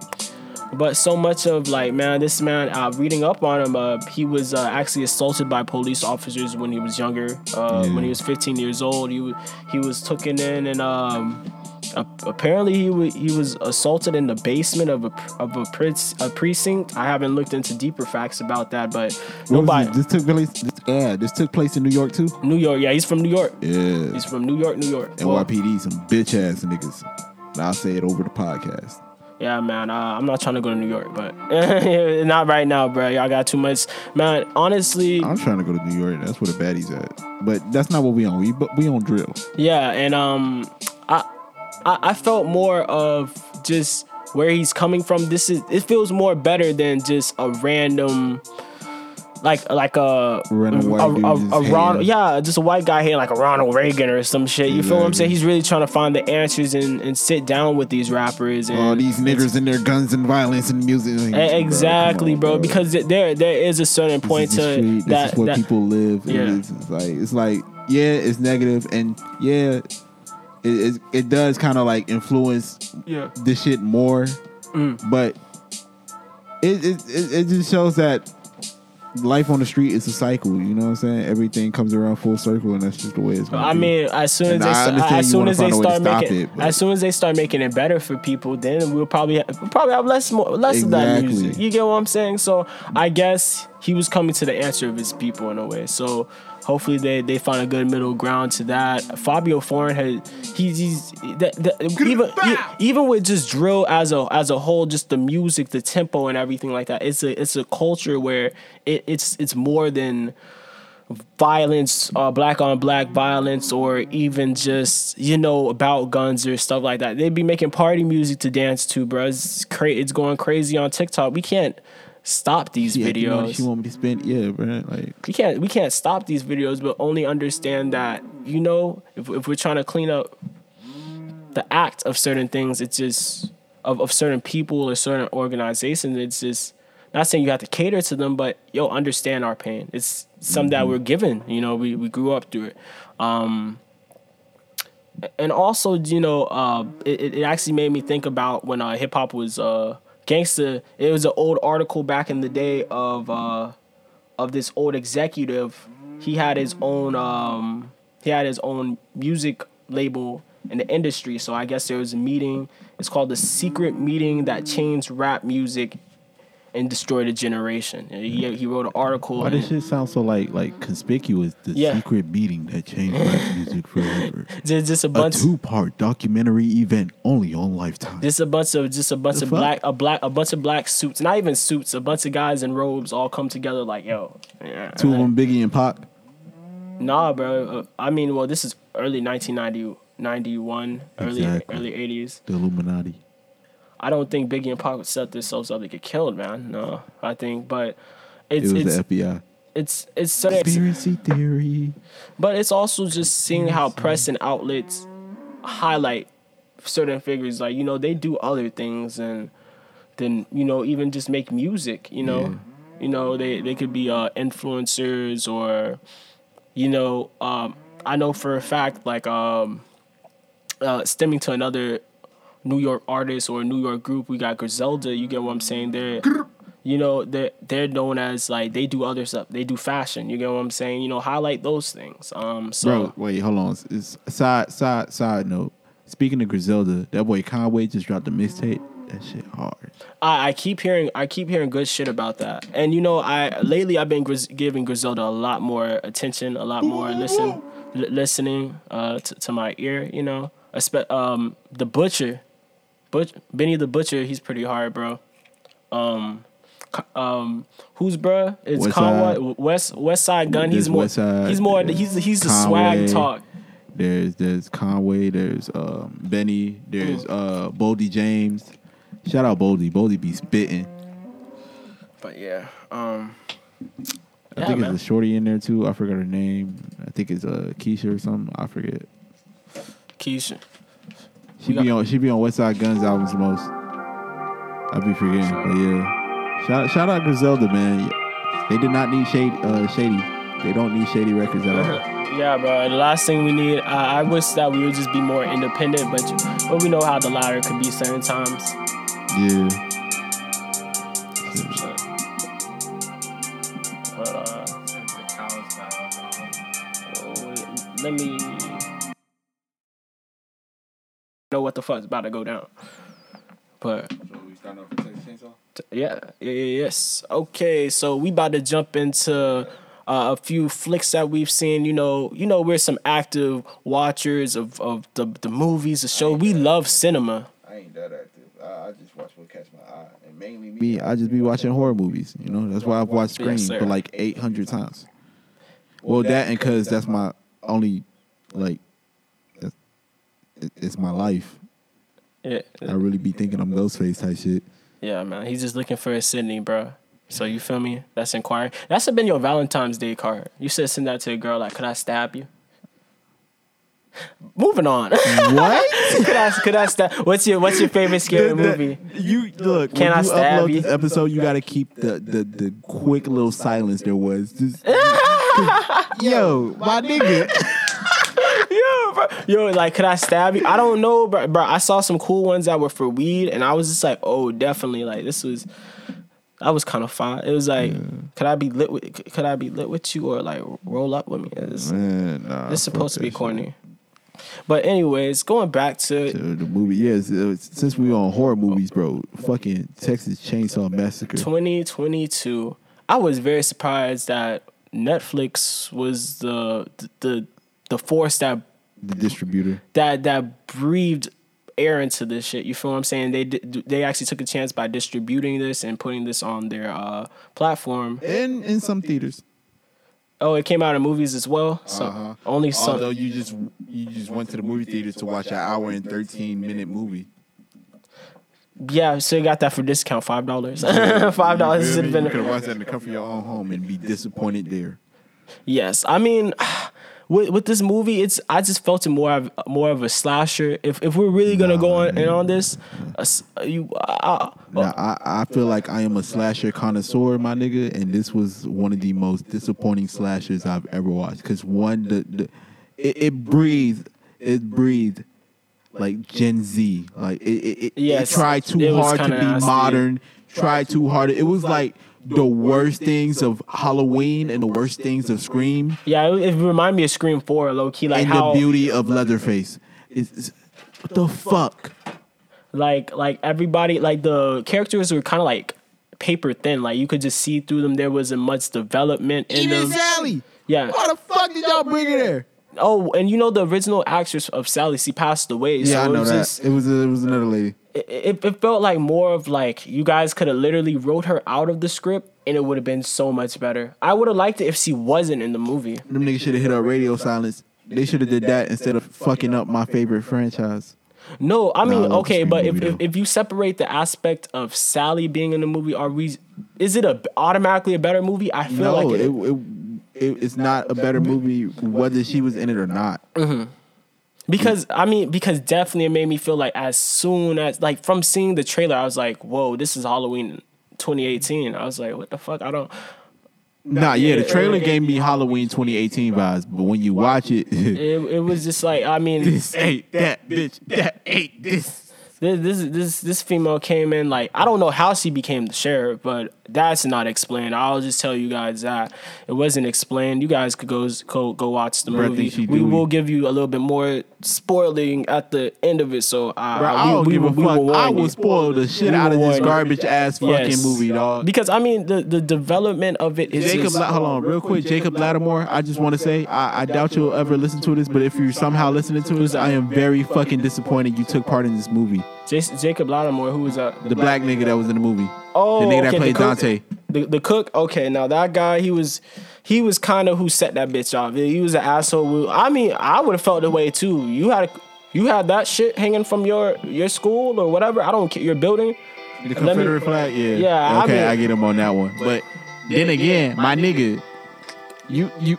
Speaker 2: but so much of like man, this man uh, reading up on him. Uh, he was uh, actually assaulted by police officers when he was younger. Uh,
Speaker 1: Yeah.
Speaker 2: when he was 15 years old, he wa- he was taken in and um. Apparently, he he was assaulted in the basement of a pr- of a, pre- a precinct. I haven't looked into deeper facts about that, but nobody.
Speaker 1: This, this took place. This, yeah, this took place in New York too.
Speaker 2: New York, yeah, he's from New York.
Speaker 1: Yeah,
Speaker 2: He's from New York, New York.
Speaker 1: NYPD, some bitch ass niggas. I'll say it over the podcast.
Speaker 2: Yeah, man. Uh, I'm not trying to go to New York, but not right now, bro. Y'all got too much, man. Honestly,
Speaker 1: I'm trying to go to New York. That's where the baddies at. But that's not what we on. We but we on drill.
Speaker 2: yeah, and um, I, I I felt more of just where he's coming from. This is it feels more better than just a random like like a
Speaker 1: Random white
Speaker 2: a, a, a Ronald, yeah, just a white guy here like a Ronald Reagan or some shit. You feel what I'm saying? He's really trying to find the answers and, and sit down with these rappers and
Speaker 1: All these niggers and their guns and violence and music. Like,
Speaker 2: E-
Speaker 1: bro,
Speaker 2: Exactly,
Speaker 1: on,
Speaker 2: bro. Because there there is a certain
Speaker 1: This
Speaker 2: point to
Speaker 1: street. This
Speaker 2: that
Speaker 1: is what
Speaker 2: that
Speaker 1: people live.
Speaker 2: Yeah.
Speaker 1: It's like it's like yeah, it's negative, and yeah, it it, it does kind of like influence
Speaker 2: yeah.
Speaker 1: the shit more,
Speaker 2: Mm.
Speaker 1: but it, it it it just shows that life on the street is a cycle. You know what I'm saying? Everything comes around full circle, and that's just the way it's. Gonna
Speaker 2: I
Speaker 1: be.
Speaker 2: mean, as soon as
Speaker 1: And
Speaker 2: they
Speaker 1: I
Speaker 2: sta- as soon as they
Speaker 1: find a way to
Speaker 2: start making
Speaker 1: it,
Speaker 2: as soon as they start making it better for people, then we'll probably we'll probably have less more less of that music. You get what I'm saying? So I guess he was coming to the answer of his people in a way. So hopefully they they find a good middle ground to that. Fivio Foreign had he's, he's that, that, even even with just drill as a as a whole, just the music, the tempo, and everything like that. It's a it's a culture where it, it's it's more than violence, uh, black on black violence, or even just you know about guns or stuff like that. They'd be making party music to dance to, bro. It's cra- It's going crazy on TikTok. We can't stop these
Speaker 1: money
Speaker 2: videos.
Speaker 1: She want me to spend, yeah, bro. Like
Speaker 2: we can't we can't stop these videos, but only understand that you know if if we're trying to clean up the act of certain things, it's just of, of certain people or certain organizations. It's just not saying you have to cater to them, but yo, understand our pain. It's something that we're given. You know, we we grew up through it. Um, and also, you know, uh, it, it actually made me think about when uh, hip hop was uh, gangsta. It was an old article back in the day of uh, of this old executive. He had his own um, he had his own music label in the industry. So I guess there was a meeting. It's called the secret meeting that changed rap music and destroyed a generation. He he wrote an article.
Speaker 1: why this shit sound so like like conspicuous? The
Speaker 2: Yeah.
Speaker 1: secret meeting that changed rap music forever.
Speaker 2: just, just a
Speaker 1: A
Speaker 2: bunch.
Speaker 1: two part documentary event only on Lifetime.
Speaker 2: Just a bunch of just a bunch
Speaker 1: The
Speaker 2: of
Speaker 1: fuck?
Speaker 2: black a black a bunch of black suits, not even suits, a bunch of guys in robes all come together like yo.
Speaker 1: Two of them, Biggie and Pac.
Speaker 2: Nah, bro. Uh, I mean, well, this is early 1990, 91, early early 80s.
Speaker 1: The Illuminati.
Speaker 2: I don't think Biggie and Pac would set themselves up to get killed, man. No, I think, but
Speaker 1: It
Speaker 2: it's
Speaker 1: was
Speaker 2: it's
Speaker 1: the FBI.
Speaker 2: it's it's
Speaker 1: Conspiracy theory.
Speaker 2: but it's also just seeing how press and outlets highlight certain figures. Like you know, they do other things and then you know even just make music. You know,
Speaker 1: Yeah.
Speaker 2: you know they they could be uh, influencers or you know um, I know for a fact like um, uh, stemming to another New York artist or New York group, we got Griselda. You get what I'm saying? They're you know they're they're known as like they do other stuff. They do fashion. You get what I'm saying? You know, highlight those things. Um, so
Speaker 1: Bro, wait, hold on. It's side side side note. Speaking of Griselda, that boy Conway just dropped a mixtape. That shit hard.
Speaker 2: I, I keep hearing I keep hearing good shit about that. And you know, I lately I've been Gris- giving Griselda a lot more attention, a lot more listen li- listening uh, to, to my ear. You know, Espe- um, the butcher, Butch Benny the butcher. He's pretty hard, bro. Um, um, who's bruh? It's
Speaker 1: West
Speaker 2: Conway
Speaker 1: Side.
Speaker 2: West Westside Gunn.
Speaker 1: There's
Speaker 2: He's more.
Speaker 1: Side,
Speaker 2: he's more. He's he's the
Speaker 1: Conway.
Speaker 2: swag talk.
Speaker 1: There's there's Conway. There's um, Benny. There's uh, Boldy James. Shout out Boldy. Boldy be spitting.
Speaker 2: But yeah, um,
Speaker 1: I
Speaker 2: Yeah,
Speaker 1: think
Speaker 2: man.
Speaker 1: it's a shorty in there too. I forgot her name. I think it's uh, Keisha or something. I forget.
Speaker 2: Keisha.
Speaker 1: She be on she be on Westside Gunn's albums the most. I be forgetting, but yeah. Shout shout out Griselda, man. They did not need shade uh, shady. They don't need shady records at all.
Speaker 2: Yeah, bro. The last thing we need, I, I wish that we would just be more independent, but but we know how the latter could be certain times.
Speaker 1: Yeah.
Speaker 2: But uh, let me know what the fuck's about to go down. But yeah, yeah, yeah, yes. Okay, so we about to jump into uh, a few flicks that we've seen. You know, you know, we're some active watchers of, of the the movies, the show. We love cinema.
Speaker 1: I ain't that active. I, I just watch what catch my eye, and mainly me. I just be watching horror movies. You know, that's why I've watched Scream
Speaker 2: Yes,
Speaker 1: for like eight hundred times. Well, that and because that's my only, like, that's, it- it's my life.
Speaker 2: Yeah,
Speaker 1: I really be thinking I'm Ghostface type shit.
Speaker 2: yeah, man. He's just looking for a Sidney, bro. So you feel me? That's inquiring. That's been your Valentine's Day card. You said send that to a girl like, could I stab you? Moving on.
Speaker 1: What?
Speaker 2: could I could I stab? What's your What's your favorite scary
Speaker 1: The- the-
Speaker 2: movie?
Speaker 1: You look.
Speaker 2: Can I
Speaker 1: you
Speaker 2: stab you?
Speaker 1: this episode, you got to keep the, the the quick little silence there was. Just, yo, my nigga.
Speaker 2: Yo, bro. Yo, like, could I stab you? I don't know, bro. bro. I saw some cool ones that were for weed, and I was just like, oh, definitely. Like, this was, that was kind of fun. It was like, could I be lit with, could I be lit with you or like roll up with me? It's,
Speaker 1: Man, nah,
Speaker 2: it's supposed to be corny. But anyways, going back to
Speaker 1: The movie, yes. uh, since we on horror movies, bro, fucking Texas Chainsaw Massacre.
Speaker 2: 2022, I was very surprised that Netflix was the the the force that
Speaker 1: The distributor.
Speaker 2: that that breathed air into this shit. You feel what I'm saying? They they actually took a chance by distributing this and putting this on their uh, platform.
Speaker 1: And in some theaters.
Speaker 2: Oh, it came out in movies as well. So
Speaker 1: Uh-huh.
Speaker 2: only some.
Speaker 1: Although you just you just went to the movie theater to watch an hour and thirteen minute movie.
Speaker 2: yeah, so you got that for discount, five dollars. five dollars
Speaker 1: You could have watched that in the comfort of your own home and be disappointed there.
Speaker 2: Yes, I mean, with with this movie, it's I just felt it more of more of a slasher. If if we're really gonna go on and on this, uh, you. Uh,
Speaker 1: Now, I, I feel like I am a slasher connoisseur, my nigga, and this was one of the most disappointing slashers I've ever watched. Cause one, the, the it, it breathed, it breathed like Gen Z. Like it, it, it,
Speaker 2: Yes,
Speaker 1: it tried too
Speaker 2: it
Speaker 1: hard to be
Speaker 2: nasty.
Speaker 1: modern. Tried too hard. It was like the worst things of Halloween and the worst things of Scream
Speaker 2: yeah, it, it reminded me of Scream Four, low key, like
Speaker 1: and
Speaker 2: how
Speaker 1: the beauty of Leatherface. It's, it's, what the fuck?
Speaker 2: like like everybody like the characters were kind of like paper thin like you could just see through them there wasn't much development in
Speaker 1: Even
Speaker 2: them
Speaker 1: Sally.
Speaker 2: yeah
Speaker 1: Why the fuck did y'all bring her there?
Speaker 2: oh and you know the original actress of sally she passed away so
Speaker 1: Yeah, I
Speaker 2: it
Speaker 1: know
Speaker 2: was
Speaker 1: that.
Speaker 2: just
Speaker 1: it was it was another lady.
Speaker 2: It, it, felt like more of like you guys could have literally wrote her out of the script and it would have been so much better i would have liked it if she wasn't in the movie
Speaker 1: Them niggas should have hit up radio silence. They should have did that instead of fucking up my favorite franchise.
Speaker 2: no i
Speaker 1: No,
Speaker 2: mean
Speaker 1: I
Speaker 2: okay but if, if if you separate the aspect of sally being in the movie are we is it a automatically a better movie i feel
Speaker 1: No,
Speaker 2: like
Speaker 1: it, it, it, it's not a better movie whether she was in it or not. Mm-hmm.
Speaker 2: Because I mean, because definitely it made me feel like as soon as like from seeing the trailer, I was like, "Whoa, this is Halloween 2018." I was like, "What the fuck?" I don't.
Speaker 1: Nah, yeah, the trailer gave me Halloween 2018 vibes, but when you watch it,
Speaker 2: It, it was just like I mean, this
Speaker 1: ain't that bitch, that ain't this.
Speaker 2: This this this this female came in like I don't know how she became the sheriff, but that's not explained. I'll just tell you guys that it wasn't explained. You guys could go go go watch the
Speaker 1: Bruh,
Speaker 2: movie. We
Speaker 1: do.
Speaker 2: will give you a little bit more spoiling at the end of it. So I,
Speaker 1: Bro,
Speaker 2: I,
Speaker 1: I
Speaker 2: we-
Speaker 1: don't
Speaker 2: we
Speaker 1: give
Speaker 2: will-
Speaker 1: a
Speaker 2: we
Speaker 1: fuck. I
Speaker 2: warn you.
Speaker 1: will spoil the shit
Speaker 2: We
Speaker 1: out of this garbage ass fucking
Speaker 2: Yes.
Speaker 1: movie, dog.
Speaker 2: Because I mean the the development of it is
Speaker 1: Jacob,
Speaker 2: just,
Speaker 1: La- hold on, real quick. Jacob Latimore, I just want to say, I, I doubt you'll ever listen to this, but if you're somehow listening to this, I am very fucking disappointed you took part in this movie.
Speaker 2: Jason, Jacob Latimore, who was that?
Speaker 1: The black nigga that was in the movie.
Speaker 2: Oh,
Speaker 1: the nigga that played
Speaker 2: the cook-
Speaker 1: Dante.
Speaker 2: The, the cook. Okay, now that guy, he was he was kind of who set that bitch off. He was an asshole. I mean, I would have felt the way too. You had you had that shit hanging from your your school or whatever. I don't care. Your building.
Speaker 1: The
Speaker 2: Let me-
Speaker 1: Confederate flag, yeah.
Speaker 2: Yeah, I
Speaker 1: Okay,
Speaker 2: mean-
Speaker 1: I get him on that one. But then again, my nigga, you you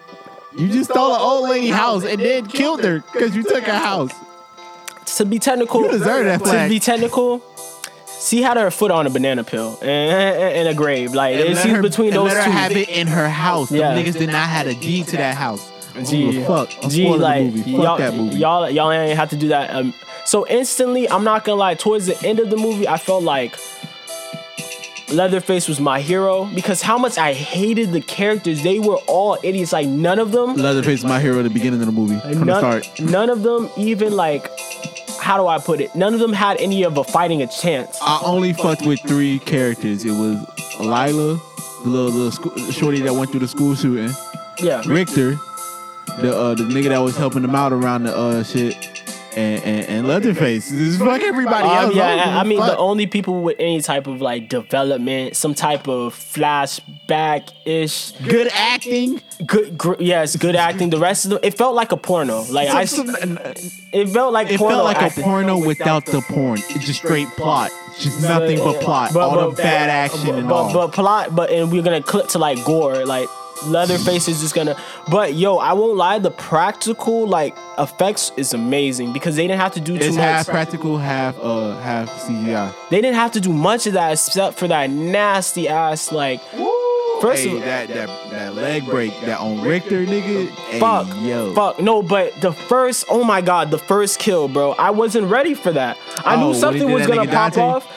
Speaker 1: you just stole an old lady house and then killed her because you took her house.
Speaker 2: To be technical,
Speaker 1: You deserve that
Speaker 2: To be technical, she had her foot on a banana peel and a grave. Like
Speaker 1: And
Speaker 2: it seems
Speaker 1: her-
Speaker 2: between those
Speaker 1: let her
Speaker 2: two.
Speaker 1: have it in her house.
Speaker 2: Yeah.
Speaker 1: niggas did not have a deed to that house. Oh, fuck. I'm
Speaker 2: Gee, like.
Speaker 1: Fuck
Speaker 2: y'all,
Speaker 1: that movie.
Speaker 2: y'all, y'all ain't have to do that. Um, so instantly, I'm not gonna lie. Towards the end of the movie, I felt like Leatherface was my hero because how much I hated the characters. They were all idiots. Like none of them,
Speaker 1: Leatherface is my hero at the beginning of the movie. From the start.
Speaker 2: none of them even like. How do I put it? None of them had any of a fighting a chance.
Speaker 1: I only fucked with three characters. It was Lila, the little, little school, shorty that went through the school shooting.
Speaker 2: Yeah,
Speaker 1: Richter, the uh, the nigga that was helping them out around the uh, shit, and, and, and Leatherface. Just fuck everybody
Speaker 2: Um,
Speaker 1: else.
Speaker 2: yeah,
Speaker 1: don't give
Speaker 2: I, I
Speaker 1: a
Speaker 2: mean
Speaker 1: fuck.
Speaker 2: the only people with any type of like development, some type of flashback ish,
Speaker 1: good acting.
Speaker 2: good, gr- yes, good acting. The rest of them, it felt like a porno. Like I,
Speaker 1: Some-
Speaker 2: s-
Speaker 1: some-
Speaker 2: it felt like
Speaker 1: it
Speaker 2: porno
Speaker 1: felt like
Speaker 2: acting.
Speaker 1: a porno without the porn. It's just straight plot. Just nothing but plot.
Speaker 2: But-
Speaker 1: all
Speaker 2: but-
Speaker 1: the bad action
Speaker 2: but,
Speaker 1: and
Speaker 2: but,
Speaker 1: all.
Speaker 2: but plot, but and we're gonna clip to like gore, like Leatherface is just gonna. But yo, I won't lie, the practical like effects is amazing because they didn't have to do too
Speaker 1: it's
Speaker 2: much.
Speaker 1: half practical, half uh, half CGI.
Speaker 2: They didn't have to do much of that except for that nasty ass like. First
Speaker 1: hey,
Speaker 2: of all,
Speaker 1: that that that leg break that on Richter nigga. Hey,
Speaker 2: fuck,
Speaker 1: yo.
Speaker 2: fuck, no, but the first, oh my god, the first kill, bro, I wasn't ready for that. I
Speaker 1: Oh,
Speaker 2: knew something was gonna pop
Speaker 1: Dante?
Speaker 2: off.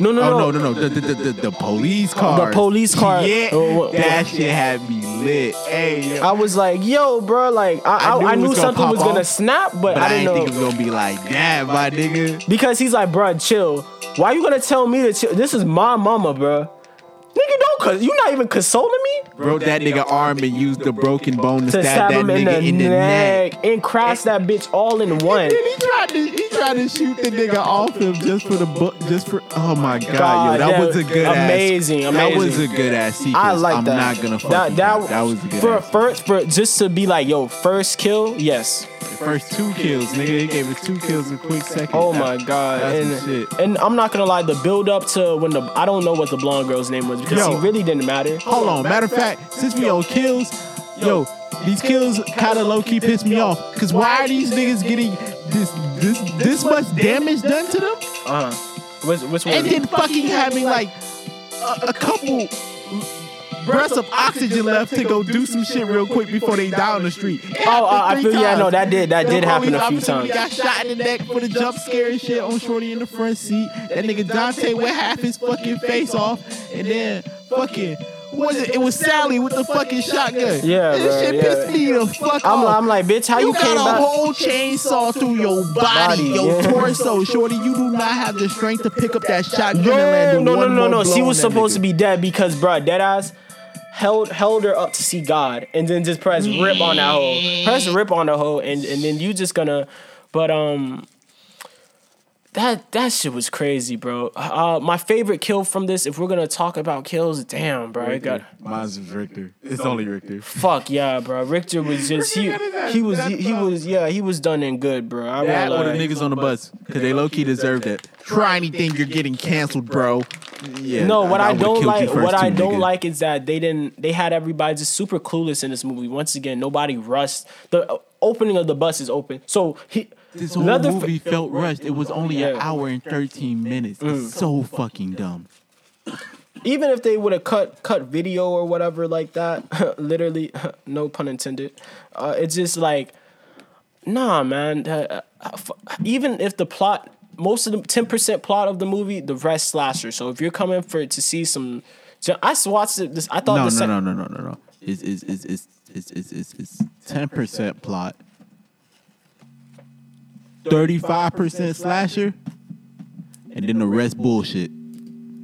Speaker 2: No, no,
Speaker 1: Oh
Speaker 2: no,
Speaker 1: no no no the the, the, the, the police car
Speaker 2: The police car.
Speaker 1: yeah
Speaker 2: Oh, what-
Speaker 1: that shit had me lit hey yo.
Speaker 2: I was like, yo, bro, like I,
Speaker 1: I
Speaker 2: I,
Speaker 1: knew
Speaker 2: I
Speaker 1: it
Speaker 2: knew
Speaker 1: was
Speaker 2: something was gonna
Speaker 1: off,
Speaker 2: snap, but,
Speaker 1: but
Speaker 2: I
Speaker 1: I
Speaker 2: didn't
Speaker 1: didn't
Speaker 2: know
Speaker 1: think it was gonna be like that my nigga
Speaker 2: because he's like, bro, chill. Why you gonna tell me to chill? This is my mama, bro. Nigga, don't cause you not even consoling me
Speaker 1: broke that nigga arm and used the broken bone to,
Speaker 2: to
Speaker 1: stab,
Speaker 2: stab
Speaker 1: that
Speaker 2: him in
Speaker 1: nigga
Speaker 2: the,
Speaker 1: in the neck.
Speaker 2: neck and crash that bitch all in one.
Speaker 1: Then he tried to he tried to shoot the nigga off him just for the book just for oh my god,
Speaker 2: God,
Speaker 1: yo that
Speaker 2: yeah,
Speaker 1: was a good
Speaker 2: amazing,
Speaker 1: ass, that was a good ass sequence
Speaker 2: I like
Speaker 1: I'm
Speaker 2: that.
Speaker 1: not gonna fuck
Speaker 2: that. That,
Speaker 1: that that was a good
Speaker 2: for first for just to be like, yo, first kill, yes.
Speaker 1: first two kills nigga he gave us two kills in quick second
Speaker 2: Oh my god.
Speaker 1: that's
Speaker 2: And,
Speaker 1: shit.
Speaker 2: and I'm not gonna lie, the build up to when the I don't know what the blonde girl's name was because
Speaker 1: Yo.
Speaker 2: he really didn't matter.
Speaker 1: Hold on. Matter of fact, since we on kills, yo, these kills kind of low key piss me off. Cause why are these niggas getting this this this much damage done to them,
Speaker 2: Uh huh. Which, which one?
Speaker 1: and then fucking having like a, a couple breaths of oxygen left to go do some shit real quick before they die on the street?
Speaker 2: Oh, uh, I feel yeah, no, that did that
Speaker 1: The
Speaker 2: did happen a few
Speaker 1: officer
Speaker 2: times.
Speaker 1: Got shot in the neck for the jump scare and shit on Shorty in the front seat. That nigga Dante with half his fucking face off, and then fucking. Was it? It was Sally with the fucking shotgun.
Speaker 2: Yeah,
Speaker 1: this
Speaker 2: bro,
Speaker 1: shit
Speaker 2: yeah.
Speaker 1: pissed me the fuck
Speaker 2: I'm,
Speaker 1: off.
Speaker 2: I'm like, bitch, how you,
Speaker 1: you,
Speaker 2: came
Speaker 1: got a whole chainsaw through your body,
Speaker 2: Body,
Speaker 1: your
Speaker 2: yeah.
Speaker 1: torso, shorty. You do not have the strength to pick up that shotgun and
Speaker 2: Yo,
Speaker 1: land
Speaker 2: no, no,
Speaker 1: one
Speaker 2: no, no. She was supposed to be dead because, bruh, deadass held held her up to see God, and then just press rip on that hole, press rip on the hole, and and then you just gonna, but um. That that shit was crazy, bro. Uh, my favorite kill from this, if we're gonna talk about kills, damn, bro, I got
Speaker 1: Mine's is Richter. It's only Richter.
Speaker 2: fuck yeah, bro. Richter was just he he was he, he was yeah he was done in good, bro. I
Speaker 1: That
Speaker 2: won't
Speaker 1: or the niggas on the bus, cause they low key deserved it. Try anything, you're getting canceled, bro. Yeah.
Speaker 2: No, what I,
Speaker 1: would've
Speaker 2: don't like, what I don't
Speaker 1: nigga.
Speaker 2: like is that they didn't. They had everybody just super clueless in this movie. Once again, nobody rushed. The opening of the bus is open, so he.
Speaker 1: This whole
Speaker 2: Leatherfa-
Speaker 1: movie felt rushed. It was only an.
Speaker 2: Mm.
Speaker 1: hour and 13 minutes. It's so fucking dumb.
Speaker 2: even if they would have cut cut video or whatever like that, literally, no pun intended. Uh, it's just like, nah, man. uh, uh, f- even if the plot, most of the ten percent plot of the movie, the rest slasher. So if you're coming for it to see some, so I watched it. This I thought
Speaker 1: No,
Speaker 2: the
Speaker 1: no,
Speaker 2: sec-
Speaker 1: no, no, no, no, no. It's it's it's it's it's it's it's, it's 10% plot. 35% slasher. And then the rest bullshit.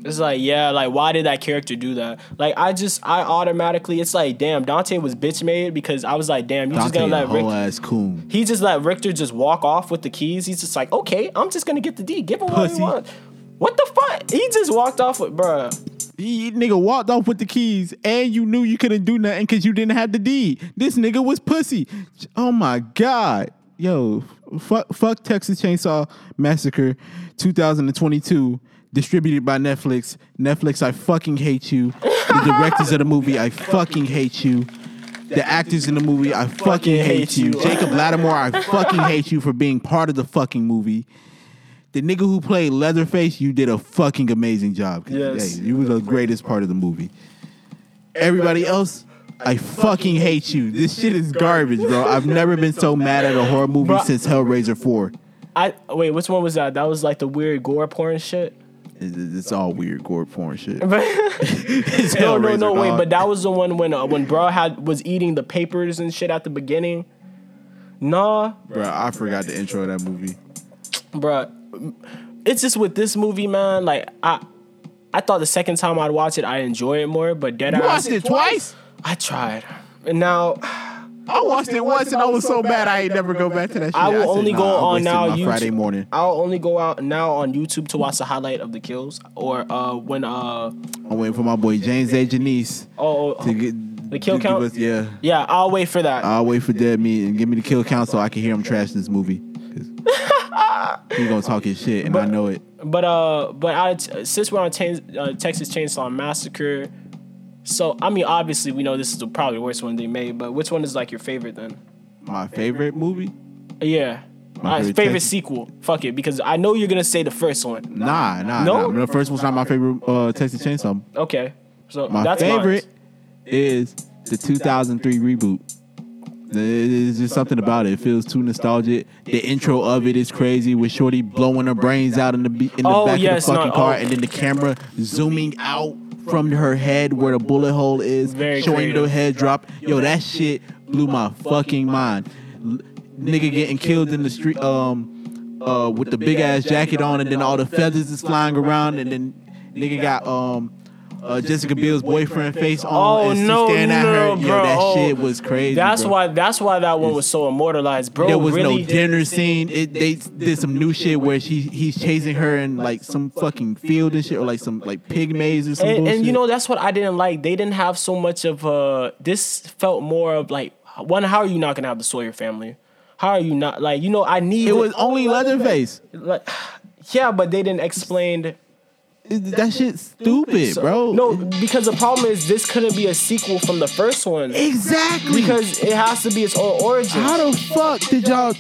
Speaker 2: It's like, yeah, like why did that character do that? Like I just I automatically it's like, damn, Dante was bitch made because I was like, damn, you just gonna
Speaker 1: a
Speaker 2: let Rick
Speaker 1: whole ass coon.
Speaker 2: he just let Richter just walk off with the keys. He's just like, okay, I'm just gonna get the D. Give him what he wants. What the fuck? He just walked off with bruh.
Speaker 1: He nigga walked off with the keys, and you knew you couldn't do nothing because you didn't have the deed. This nigga was pussy. Oh my god, yo, fuck, fuck Texas Chainsaw Massacre, 2022, distributed by Netflix. Netflix, I fucking hate you. The directors of the movie, I fucking hate you. The actors in the movie, I fucking hate you. Jacob Latimore, I fucking hate you for being part of the fucking movie. The nigga who played Leatherface, you did a fucking amazing job.
Speaker 2: Yes.
Speaker 1: Hey, you were the greatest part of the movie. Everybody else, I fucking hate you. This shit is garbage, bro. I've never been so mad at a horror movie
Speaker 2: Bro.
Speaker 1: since Hellraiser 4.
Speaker 2: I wait, which one was that? That was like the weird gore porn shit.
Speaker 1: It's, it's all weird gore porn shit.
Speaker 2: no,
Speaker 1: It's
Speaker 2: no, no,
Speaker 1: Hellraiser,
Speaker 2: wait,
Speaker 1: dog.
Speaker 2: but that was the one when uh, when bro had was eating the papers and shit at the beginning. Nah,
Speaker 1: Bro, I forgot the intro of that movie.
Speaker 2: bruh. It's just with this movie, man. Like I, I thought the second time I'd watch it, I enjoy it more. But dead
Speaker 1: You watched it twice?
Speaker 2: I tried, and now
Speaker 1: I watched it once and I was so bad I ain't never go back to that shit.
Speaker 2: I will only go on now YouTube.
Speaker 1: Friday morning.
Speaker 2: I'll only go out now on YouTube to watch the highlight of the kills or uh when uh
Speaker 1: I'm waiting for my boy James A. Janisse
Speaker 2: oh,
Speaker 1: to get
Speaker 2: The kill count?
Speaker 1: us- yeah,
Speaker 2: yeah I'll wait for that.
Speaker 1: I'll wait for Dead Meat and give me the kill count so I can hear him trash this movie. he gonna talk his shit and I know it.
Speaker 2: But uh, but I, since we're on Chain, uh, Texas Chainsaw Massacre, so I mean, obviously we know this is the probably worst one they made. But which one is like your favorite then?
Speaker 1: My favorite movie?
Speaker 2: Yeah,
Speaker 1: My favorite
Speaker 2: favorite, sequel. Fuck it, because I know you're gonna say the first one.
Speaker 1: Nah, nah,
Speaker 2: No?
Speaker 1: nah. The first one's not my favorite uh, Texas Chainsaw.
Speaker 2: Okay, so
Speaker 1: My favorite
Speaker 2: mine.
Speaker 1: is the 2003 reboot. There's just something about it. It feels too nostalgic. The intro of it is crazy with Shorty blowing her brains out in the be- in the
Speaker 2: Oh,
Speaker 1: back of the fucking
Speaker 2: no,
Speaker 1: car,
Speaker 2: oh.
Speaker 1: and then the camera zooming out from her head where the bullet hole is,
Speaker 2: Very
Speaker 1: showing the head drop. Yo, that shit blew my fucking mind. Nigga getting killed in the street, um, uh, with the big ass jacket on, and then all the feathers is flying around, and then nigga got um. Uh, Jessica Biel's boyfriend face on
Speaker 2: Oh,
Speaker 1: and
Speaker 2: no,
Speaker 1: staring at her.
Speaker 2: no,
Speaker 1: Yo, that
Speaker 2: Oh,
Speaker 1: shit was crazy.
Speaker 2: That's
Speaker 1: bro.
Speaker 2: why. That's why that one was so immortalized, bro.
Speaker 1: there was
Speaker 2: really,
Speaker 1: no dinner scene. It they did some new shit where she he's chasing her in like some fucking field and shit, or like some like pig maze or some
Speaker 2: and, and you know that's what I didn't like. They didn't have so much of uh This felt more of like one. How are you not gonna have the Sawyer family? How are you not like you know? I need
Speaker 1: it was only Leatherface.
Speaker 2: like, yeah, but they didn't explain.
Speaker 1: It- That shit's stupid,
Speaker 2: So-
Speaker 1: bro.
Speaker 2: No, because the problem is this couldn't be a sequel from the first one
Speaker 1: exactly.
Speaker 2: because it has to be its own origin.
Speaker 1: how the fuck did y'all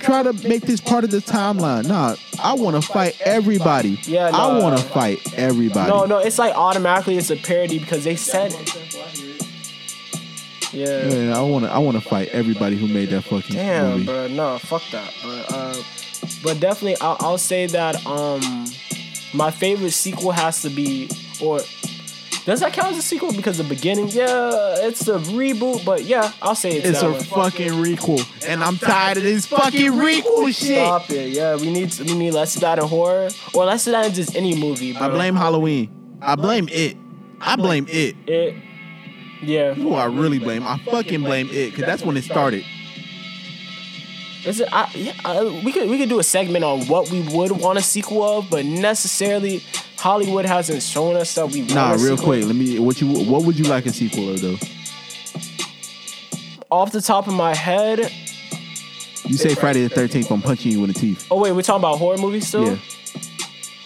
Speaker 1: try to make this part of the timeline? Nah, I want to fight everybody.
Speaker 2: Yeah,
Speaker 1: I want to fight everybody.
Speaker 2: no, no, it's like automatically it's a parody because they said. Yeah.
Speaker 1: Man, I want to. I want to fight everybody who made that fucking
Speaker 2: Damn,
Speaker 1: movie.
Speaker 2: bro, no, fuck that. But uh, but definitely, I'll, I'll say that um, my favorite sequel has to be, or does that count as a sequel? Because the beginning, yeah, it's a reboot, but yeah, I'll say it's,
Speaker 1: It's
Speaker 2: that
Speaker 1: a
Speaker 2: one.
Speaker 1: fucking requel, and I'm tired of this fucking requel shit.
Speaker 2: Stop it, yeah. We need we need less of that in horror, or less of that in just any movie. Bro.
Speaker 1: I blame Halloween. I blame it. I blame it.
Speaker 2: it. Yeah,
Speaker 1: Who I really blame? I fucking blame it because that's when it started.
Speaker 2: Is it? I, yeah, I, we could we could do a segment on what we would want a sequel of, but necessarily Hollywood hasn't shown us that we want
Speaker 1: Nah,
Speaker 2: a
Speaker 1: real
Speaker 2: sequel.
Speaker 1: quick. Let me. What you? What would you like a sequel of though?
Speaker 2: Off the top of my head,
Speaker 1: You say Friday the Thirteenth. I'm punching you in the teeth.
Speaker 2: oh wait, we're talking about horror movies still.
Speaker 1: Yeah.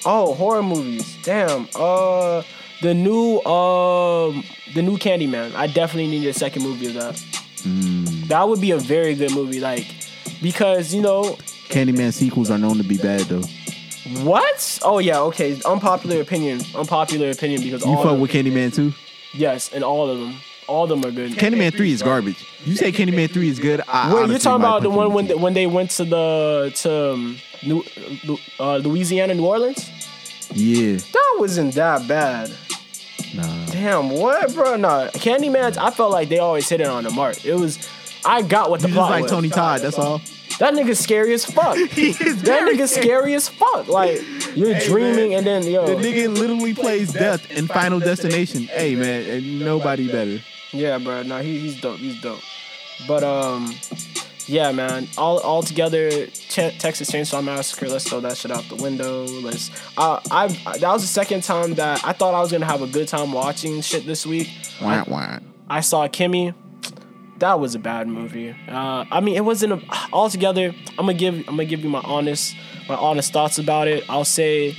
Speaker 2: Oh, horror movies. Damn. Uh, the new um the new Candyman. I definitely need a second movie of that.
Speaker 1: Mm.
Speaker 2: That would be a very good movie, like because you know
Speaker 1: Candyman sequels are known to be bad though.
Speaker 2: what? Oh yeah, okay. Unpopular opinion. Unpopular opinion because
Speaker 1: You
Speaker 2: all
Speaker 1: fuck with Candyman too?
Speaker 2: yes, and all of them, all of them are good.
Speaker 1: Candyman three is garbage. You say Candyman three is good? I
Speaker 2: Wait, you're talking about the one when
Speaker 1: the
Speaker 2: they, when they went to the to um, New, uh, Louisiana, New Orleans?
Speaker 1: Yeah.
Speaker 2: That wasn't that bad.
Speaker 1: Nah.
Speaker 2: Damn, what, bro? Nah, Candyman. I felt like they always hit it on the mark. It was, I got what the
Speaker 1: You just like
Speaker 2: was.
Speaker 1: Tony Todd. That's all.
Speaker 2: That nigga's scary as fuck. that nigga's scary as fuck. Like you're dreaming and then yo,
Speaker 1: The nigga literally plays death in Final Destination. Hey man, and nobody better.
Speaker 2: yeah, bro. Nah, he, he's dope. He's dope. But um, yeah, man. All all together, Ch- Texas Chainsaw Massacre. Let's throw that shit out the window. Let's. Uh, I that was the second time that I thought I was gonna have a good time watching shit this week.
Speaker 1: Wah, wah.
Speaker 2: I saw Kimi. That was a bad movie. Uh, I mean, it wasn't a, altogether. I'm gonna give. I'm gonna give you my honest, my honest thoughts about it. I'll say.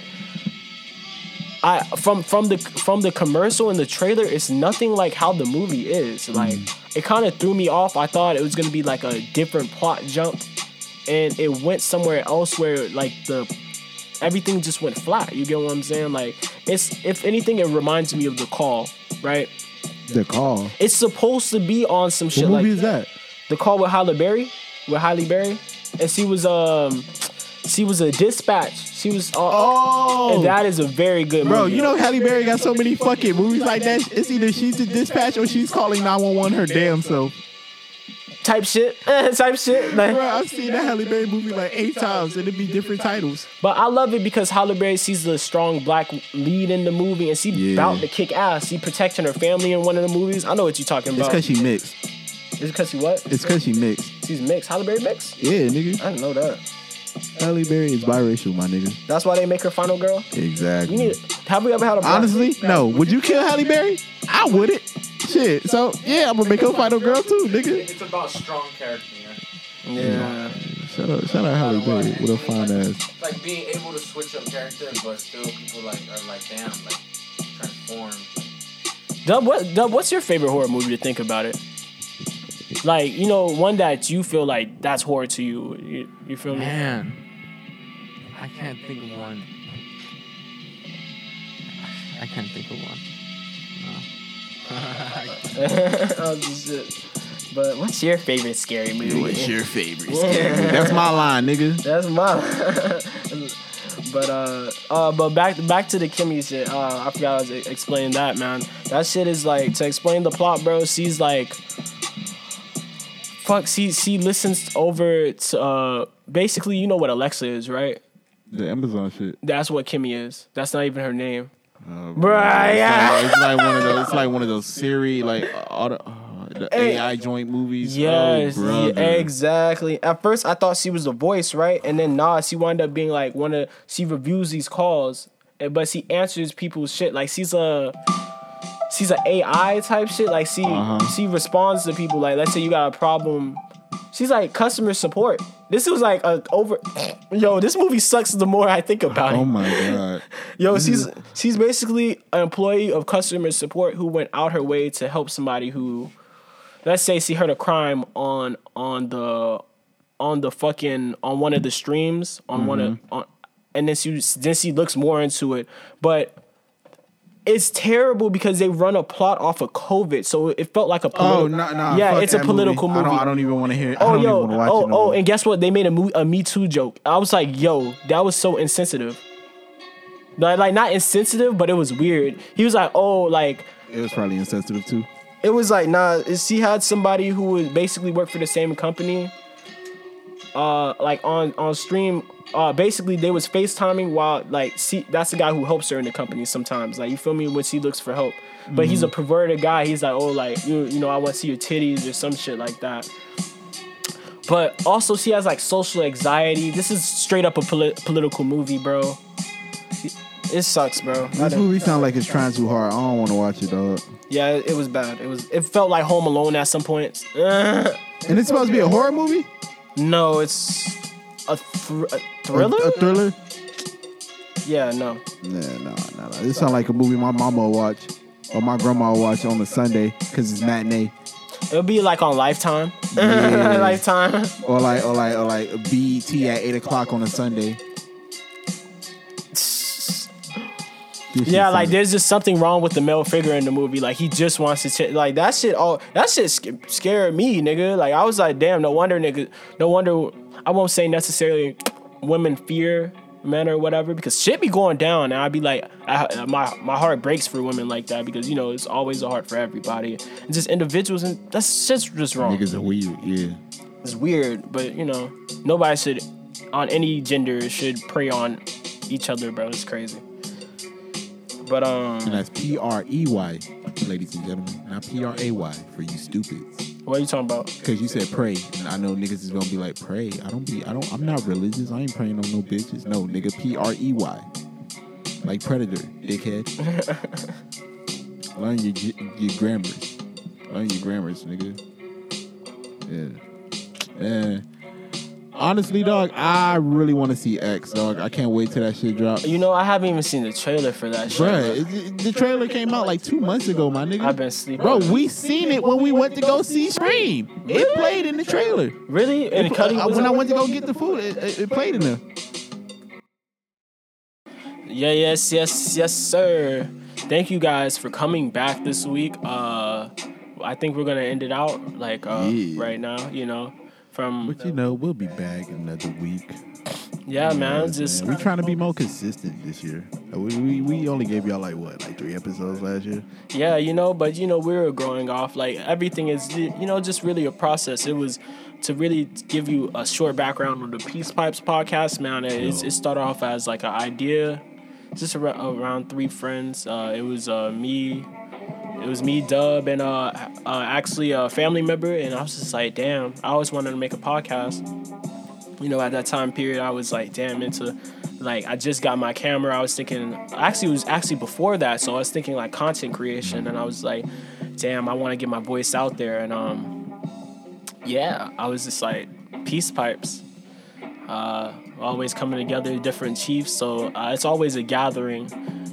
Speaker 2: I from from the from the commercial and the trailer, it's nothing like how the movie is. Like it kind of threw me off. I thought it was gonna be like a different plot jump, and it went somewhere else where like the everything just went flat. You get what I'm saying? Like it's if anything, it reminds me of the call, right?
Speaker 1: The call.
Speaker 2: It's supposed to be on some shit.
Speaker 1: What movie
Speaker 2: like
Speaker 1: is that?
Speaker 2: the call with Halle Berry, with Halle Berry, and she was um, she was a dispatch. She was uh,
Speaker 1: Oh,
Speaker 2: and that is a very good
Speaker 1: bro,
Speaker 2: movie.
Speaker 1: you know Halle Berry got so many fucking movies like that. It's either she's a dispatch or she's calling 911 her damn self.
Speaker 2: Type shit, type shit. Like,
Speaker 1: Bro, I've seen that Halle Berry movie like eight times and it'd be different titles.
Speaker 2: but I love it because Halle Berry sees the strong black lead in the movie, and she
Speaker 1: Yeah.
Speaker 2: bout to kick ass. She protecting her family in one of the movies. I know what you're talking about.
Speaker 1: It's because she mixed.
Speaker 2: Is it because she what?
Speaker 1: It's because she mixed.
Speaker 2: She's mixed. Halle Berry mixed?
Speaker 1: Yeah, nigga.
Speaker 2: I didn't know that.
Speaker 1: Halle Berry is biracial, my nigga.
Speaker 2: That's why they make her final girl.
Speaker 1: Exactly.
Speaker 2: You need. Have we ever had a black-
Speaker 1: Honestly, no. Would you kill Halle Berry? I wouldn't. Shit. So yeah, I'm gonna make her final girl too, nigga.
Speaker 3: It's about strong character, yeah.
Speaker 2: Yeah.
Speaker 1: Shout out, shout out Halle Berry with a fine ass.
Speaker 3: Like being able to switch up characters, but still people like are like, damn, like transform.
Speaker 2: Dub, what? Dub, what's your favorite horror movie to think about it? Like you know, one that you feel like that's horror to you. You, you feel me?
Speaker 4: Man, I can't think of one. I can't think of one.
Speaker 2: Oh, shit. But what's your favorite scary movie?
Speaker 1: What's your favorite scary movie? That's my line, nigga.
Speaker 2: That's mine. but uh, uh, but back back to the Kimi shit. Uh, I forgot I was explaining that, man. That shit is like to explain the plot, bro. She's like, fuck. She she listens over to uh, basically, you know what Alexa is, right?
Speaker 1: The Amazon shit.
Speaker 2: That's what Kimi is. That's not even her name.
Speaker 1: Uh,
Speaker 2: Bruh, yeah.
Speaker 1: It's like one of those. It's like one of those Siri, like auto, uh, the
Speaker 2: Hey.
Speaker 1: AI joint movies.
Speaker 2: Yes,
Speaker 1: oh,
Speaker 2: yeah, exactly. At first, I thought she was the voice, right? And then nah, she wound up being like one of. She reviews these calls, but she answers people's shit. Like she's a. She's an AI type shit. Like she
Speaker 1: Uh-huh.
Speaker 2: she responds to people. Like let's say you got a problem. She's like customer support. This was like a over. Yo, this movie sucks. The more I think about
Speaker 1: Oh
Speaker 2: it.
Speaker 1: Oh my god.
Speaker 2: Yo, she's she's basically an employee of customer support who went out her way to help somebody who, let's say, she heard a crime on on the on the fucking on one of the streams on one of on, and then she then she looks more into it, but. It's terrible because they run a plot off of COVID, so it felt like a political.
Speaker 1: Oh no no.
Speaker 2: yeah, it's a political
Speaker 1: movie.
Speaker 2: movie.
Speaker 1: I don't. I don't even want to hear. I
Speaker 2: Oh yo, oh
Speaker 1: it. No
Speaker 2: oh, and guess what? They made a, mo- a Me Too joke. I was like, yo, that was so insensitive. Like, like not insensitive, but it was weird. He was like, oh, like
Speaker 1: it was probably insensitive too.
Speaker 2: it was like, nah. is- He had somebody who would basically work for the same company. Uh, like on on stream. Uh, basically they was FaceTiming while like see that's the guy who helps her in the company sometimes. Like you feel me when she looks for help. But he's a perverted guy. He's like, oh, like you you know, I want to see your titties or some shit like that. But also, she has like social anxiety. This is straight up a poli- political movie, bro. It sucks, bro. I
Speaker 1: This
Speaker 2: didn't-
Speaker 1: movie sounds like it's trying too hard. I don't want to watch it, dog.
Speaker 2: yeah, it was bad. It was. It felt like Home Alone at some points. Uh,
Speaker 1: And it's supposed to be a horror movie.
Speaker 2: no, it's a, thr- a
Speaker 1: A-
Speaker 2: thriller.
Speaker 1: A, thriller.
Speaker 2: Yeah, no.
Speaker 1: Nah, no, no, no. This sounds like a movie my mama will watch or my grandma will watch on a Sunday because it's matinee.
Speaker 2: It'll be like on Lifetime.
Speaker 1: Yeah.
Speaker 2: Lifetime.
Speaker 1: Or like, or like, or like BET at eight o'clock on a Sunday.
Speaker 2: Yeah, like there's just something wrong with the male figure in the movie. Like he just wants to ch- like that shit. All that shit sc- scared me, nigga. Like I was like, damn, no wonder, nigga. No wonder. I won't say necessarily women fear men or whatever because shit be going down, and I'd be like, I, my my heart breaks for women like that because you know it's always a heart for everybody. It's just individuals, and that's just just wrong.
Speaker 1: niggas are weird. Yeah.
Speaker 2: It's weird, but you know, nobody should on any gender should prey on each other, bro. It's crazy. But um.
Speaker 1: And that's P R E Y, ladies and gentlemen, not P R A Y for you stupids.
Speaker 2: What are you talking about?
Speaker 1: Because you said pray, and I know niggas is gonna be like pray. I don't be. I don't. I'm not religious. I ain't praying on no bitches. No, nigga. P R E Y, like predator, dickhead. Learn your your grammars. Learn your grammars, nigga. Yeah. Yeah. Honestly, dog, I really want to see X, dog. I can't wait till that shit drops.
Speaker 2: You know, I haven't even seen the trailer for that shit.
Speaker 1: Bruh, it- it- the trailer came out like two months ago, my nigga.
Speaker 2: I've been sleeping.
Speaker 1: Bro, we seen it when we went to go see Scream. It played in the trailer.
Speaker 2: really? And Cuddy
Speaker 1: Uh,
Speaker 2: was
Speaker 1: when I went to go get the food, it, it, it played in there.
Speaker 2: Yeah, yes, yes, yes, sir. Thank you guys for coming back this week. Uh, I think we're gonna end it out like uh,
Speaker 1: Yeah.
Speaker 2: right now. You know, from
Speaker 1: But you know, we'll be back another week.
Speaker 2: yeah, man. Just
Speaker 1: we trying to be more consistent this year. Uh, We, we we only gave y'all like what, like three episodes last year.
Speaker 2: Yeah, you know, but you know, we were growing off. Like everything is, you know, just really a process. It was to really give you a short background on the Peace Pipes podcast, man. It, it's- it started off as like an idea, just around, around three friends. Uh, it was uh, me, it was me, Dub, and uh, uh, actually a family member, and I was just like, damn, I always wanted to make a podcast. You know, at that time period, I was like, damn, into like I just got my camera. I was thinking, actually, it was actually before that, so I was thinking like content creation, and I was like, damn, I want to get my voice out there, and um, yeah, I was just like, peace pipes. Uh, always coming together, different chiefs. So uh, it's always a gathering.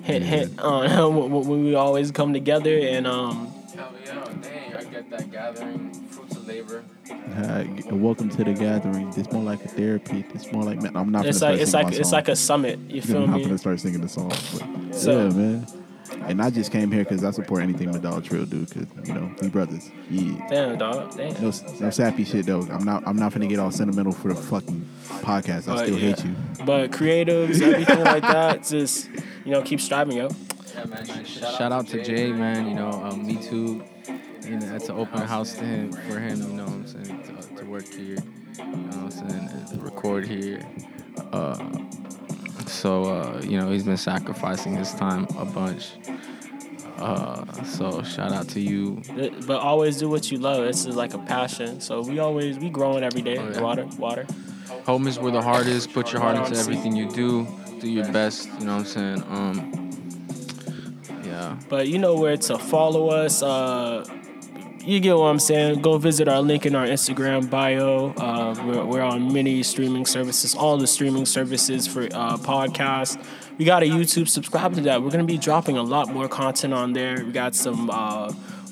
Speaker 2: Hint, hint. Uh, when when we always come together and um,
Speaker 3: Hell yeah, dang, I get that gathering, fruits of labor.
Speaker 1: Uh, welcome to the gathering. It's more like a therapy. It's more like man, I'm not.
Speaker 2: it's
Speaker 1: gonna
Speaker 2: like
Speaker 1: start
Speaker 2: it's
Speaker 1: singing
Speaker 2: like
Speaker 1: my
Speaker 2: it's
Speaker 1: song.
Speaker 2: like a summit. You feel
Speaker 1: I'm not gonna start singing the song. But
Speaker 2: So-
Speaker 1: yeah, man. And I just came here because I support anything Madal Trill do. Because you know we brothers. Yeah.
Speaker 2: Damn, dog. Damn.
Speaker 1: No, no sappy shit though. I'm not. I'm not gonna get all sentimental for the fucking podcast. I
Speaker 2: But,
Speaker 1: still
Speaker 2: yeah.
Speaker 1: hate you.
Speaker 2: But creatives, everything like that, just you know, keep striving, yo.
Speaker 3: Yeah, man.
Speaker 4: Shout out to Jay, man. You know, um, me too. You know, that's an open house to him for him. You know what I'm saying to, to work here. You know what I'm saying and to record here. Uh, so uh, you know he's been sacrificing his time a bunch. Uh, so shout out to you.
Speaker 2: But always do what you love. This is like a passion. So we always we growing every day.
Speaker 4: Oh, yeah.
Speaker 2: Water, water.
Speaker 4: Home is where the heart is. Put your heart into everything you do. Do your best. You know what I'm saying. Um, yeah.
Speaker 2: But you know where to follow us. Uh, you get what I'm saying. Go visit our link in our Instagram bio. Uh, we're, we're on many streaming services, all the streaming services for uh, podcasts. We got a YouTube. Subscribe to that. We're gonna be dropping a lot more content on there. We got some uh,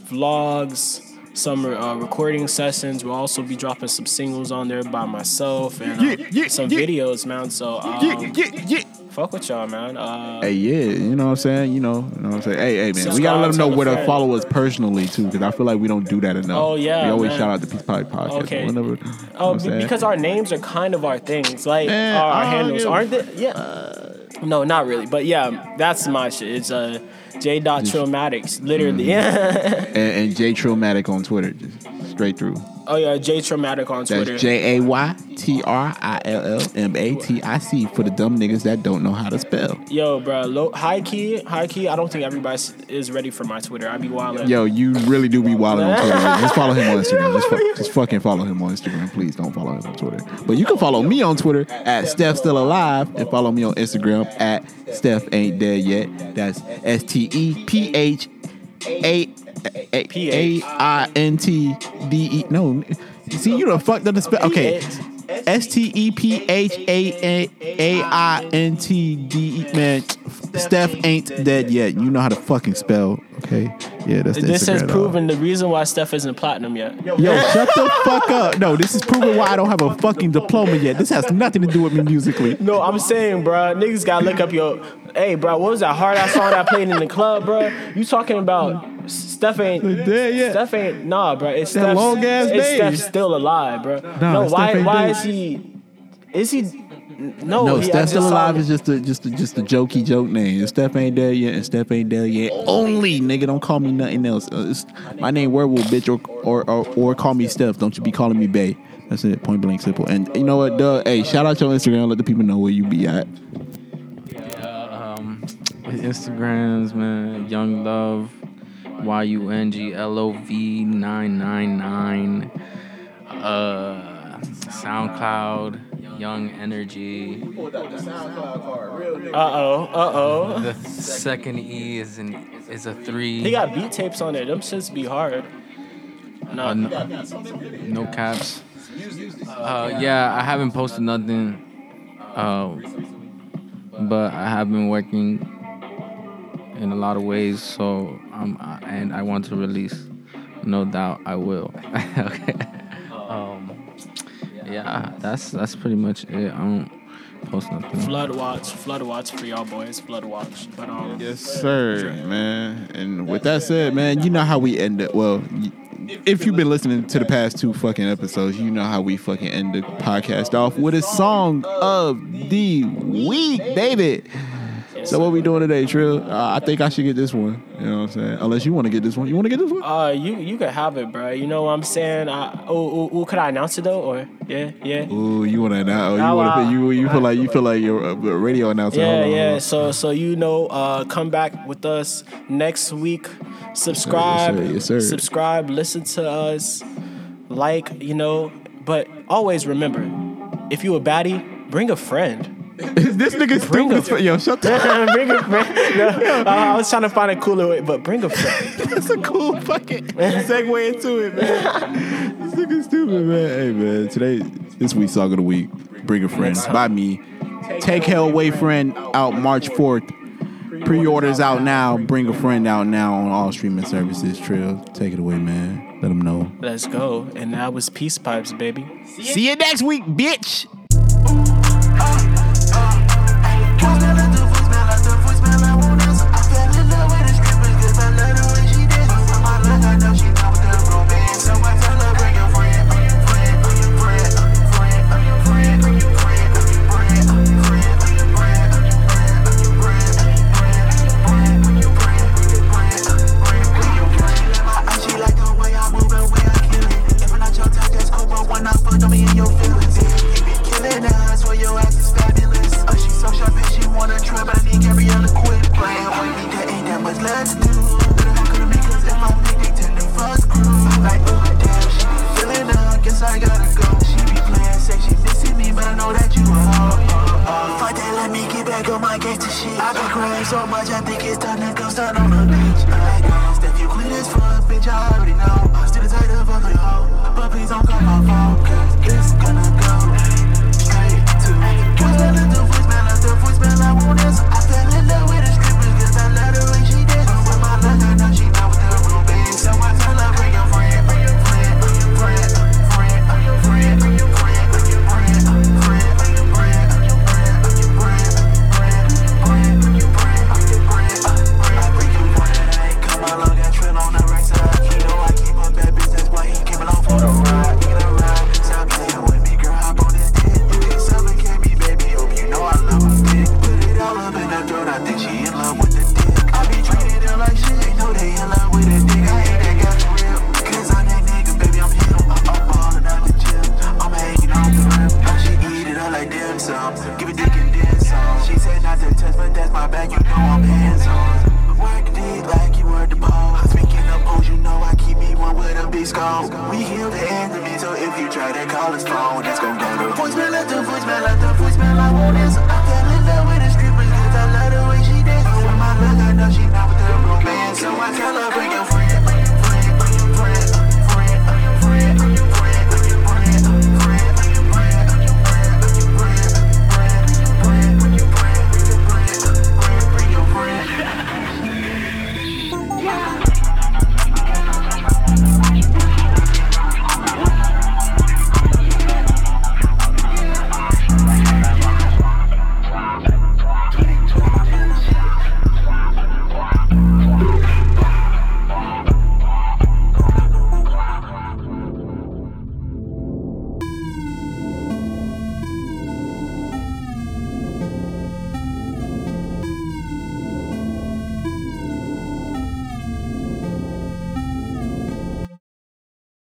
Speaker 2: vlogs, some uh, recording sessions. We'll also be dropping some singles on there by myself and uh,
Speaker 1: Yeah, yeah,
Speaker 2: some
Speaker 1: yeah.
Speaker 2: videos, man. So um,
Speaker 1: Yeah, yeah, yeah.
Speaker 2: Fuck with y'all, man. Uh,
Speaker 1: Hey, yeah, you know what I'm saying? You know, you know what I'm saying? Hey, hey, man, we gotta let them know where to follow us personally, too, because I feel like we don't do that enough.
Speaker 2: Oh, yeah,
Speaker 1: We always
Speaker 2: man.
Speaker 1: shout out the Peace Pipe Podcast.
Speaker 2: Okay.
Speaker 1: Whenever, you know
Speaker 2: Oh, be-
Speaker 1: saying?
Speaker 2: because our names are kind of our things, like
Speaker 1: Man,
Speaker 2: our, our handles, aren't they? Yeah. no, not really, but yeah, that's my shit. It's uh, J. Dot Trillmatics, literally.
Speaker 1: and, and J Trillmatic on Twitter, just straight through.
Speaker 2: Oh yeah, J. Traumatic on Twitter.
Speaker 1: That's J A Y T R I L L M A T I C for the dumb niggas that don't know how to spell.
Speaker 2: Yo, bro, low, high key, high key. I don't think everybody is ready for my Twitter. I be wildin'.
Speaker 1: Yo, you really do be wilding on Twitter. Just follow him on Instagram. Just, fu- just fucking follow him on Instagram. Please don't follow him on Twitter. But you can follow me on Twitter at Steph Still Alive and follow me on Instagram at Steph Ain't Dead Yet. That's S T E P H A A A I N T D E. No, see you done fucked up the spell. Okay. S T E P H A A I N T D E. Man, Steph ain't dead yet. You know how to fucking spell. Okay. Yeah, that's the
Speaker 2: This
Speaker 1: Instagram,
Speaker 2: has
Speaker 1: dog.
Speaker 2: proven the reason why Steph isn't platinum yet.
Speaker 1: Yo, shut the fuck up. No, this is proving why I don't have a fucking diploma yet. This has nothing to do with me musically.
Speaker 2: No, I'm saying, bro, niggas gotta look up your. Hey, bro, what was that hard ass song that I played in the club, bro? You talking about Steph ain't
Speaker 1: Dead yet.
Speaker 2: Steph ain't nah, bro. It's
Speaker 1: That
Speaker 2: Steph.
Speaker 1: long-ass
Speaker 2: It's
Speaker 1: name.
Speaker 2: Steph still alive, bro.
Speaker 1: Nah,
Speaker 2: no,
Speaker 1: Steph
Speaker 2: why?
Speaker 1: ain't
Speaker 2: Why
Speaker 1: dead.
Speaker 2: is he? Is he? No,
Speaker 1: No,
Speaker 2: he, I
Speaker 1: Steph still alive is just a just a just a jokey joke name. Steph ain't dead yet, and Steph ain't dead yet. Only nigga, don't call me nothing else. Uh, it's- my name Werewolf, bitch, or, or or or call me Steph. Don't you be calling me Bay. That's it, point blank simple. And you know what, Doug? Hey, shout out your Instagram. Let the people know where you be at.
Speaker 4: Yeah, um, Instagrams, man. Yunglove, Y U N G L O V nine nine nine. Uh, SoundCloud, Young Energy.
Speaker 2: Uh oh, uh oh.
Speaker 4: The second E is an is a three.
Speaker 2: He got beat tapes on it. Them shits be hard. No,
Speaker 4: Uh, no, no caps. Uh, yeah, I haven't posted nothing. Uh, but I have been working in a lot of ways, so um, I, and I want to release. No doubt, I will. okay. Um, yeah, that's that's pretty much it. I don't post nothing.
Speaker 2: Flood watch, flood watch for y'all boys. Flood watch, but um.
Speaker 1: Yes, sir, man. And with that said, man, you know how we end it. Well, y- if you've been listening to the past two fucking episodes, you know how we fucking end the podcast off with a song of the week, baby. So what we doing today, Trill? Uh, I think I should get this one. You know what I'm saying? Unless you want to get this one. You want to get this one?
Speaker 2: Uh, you you can have it, bro. You know what I'm saying? I, oh, oh, oh, could I announce it though, or yeah, yeah.
Speaker 1: Ooh, you want to now? You want to? You you feel like you feel like you're a a radio announcer?
Speaker 2: Yeah,
Speaker 1: on,
Speaker 2: yeah. So, so you know, uh, come back with us next week. Subscribe,
Speaker 1: Yes, sir. Yes, sir.
Speaker 2: subscribe. Listen to us, like, you know. But always remember, if you a baddie, bring a friend.
Speaker 1: this nigga stupid.
Speaker 2: a-
Speaker 1: as fuck. Yo, shut the.
Speaker 2: bring a friend. No, uh, I was trying to find a cooler way, but bring a friend.
Speaker 1: That's a cool fucking segue into it, man. this nigga stupid, man. Hey, man. Today, this week's song of the week. Bring a friend by me. Take Hell Away Friend out March 4th. Pre-orders out now. Bring a friend out now on all streaming services. Trill, take it away, man. Let them know.
Speaker 2: Let's go. And that was Peace Pipes, baby.
Speaker 1: See you next week, bitch.
Speaker 5: So much, I think it's time to go start on the beach.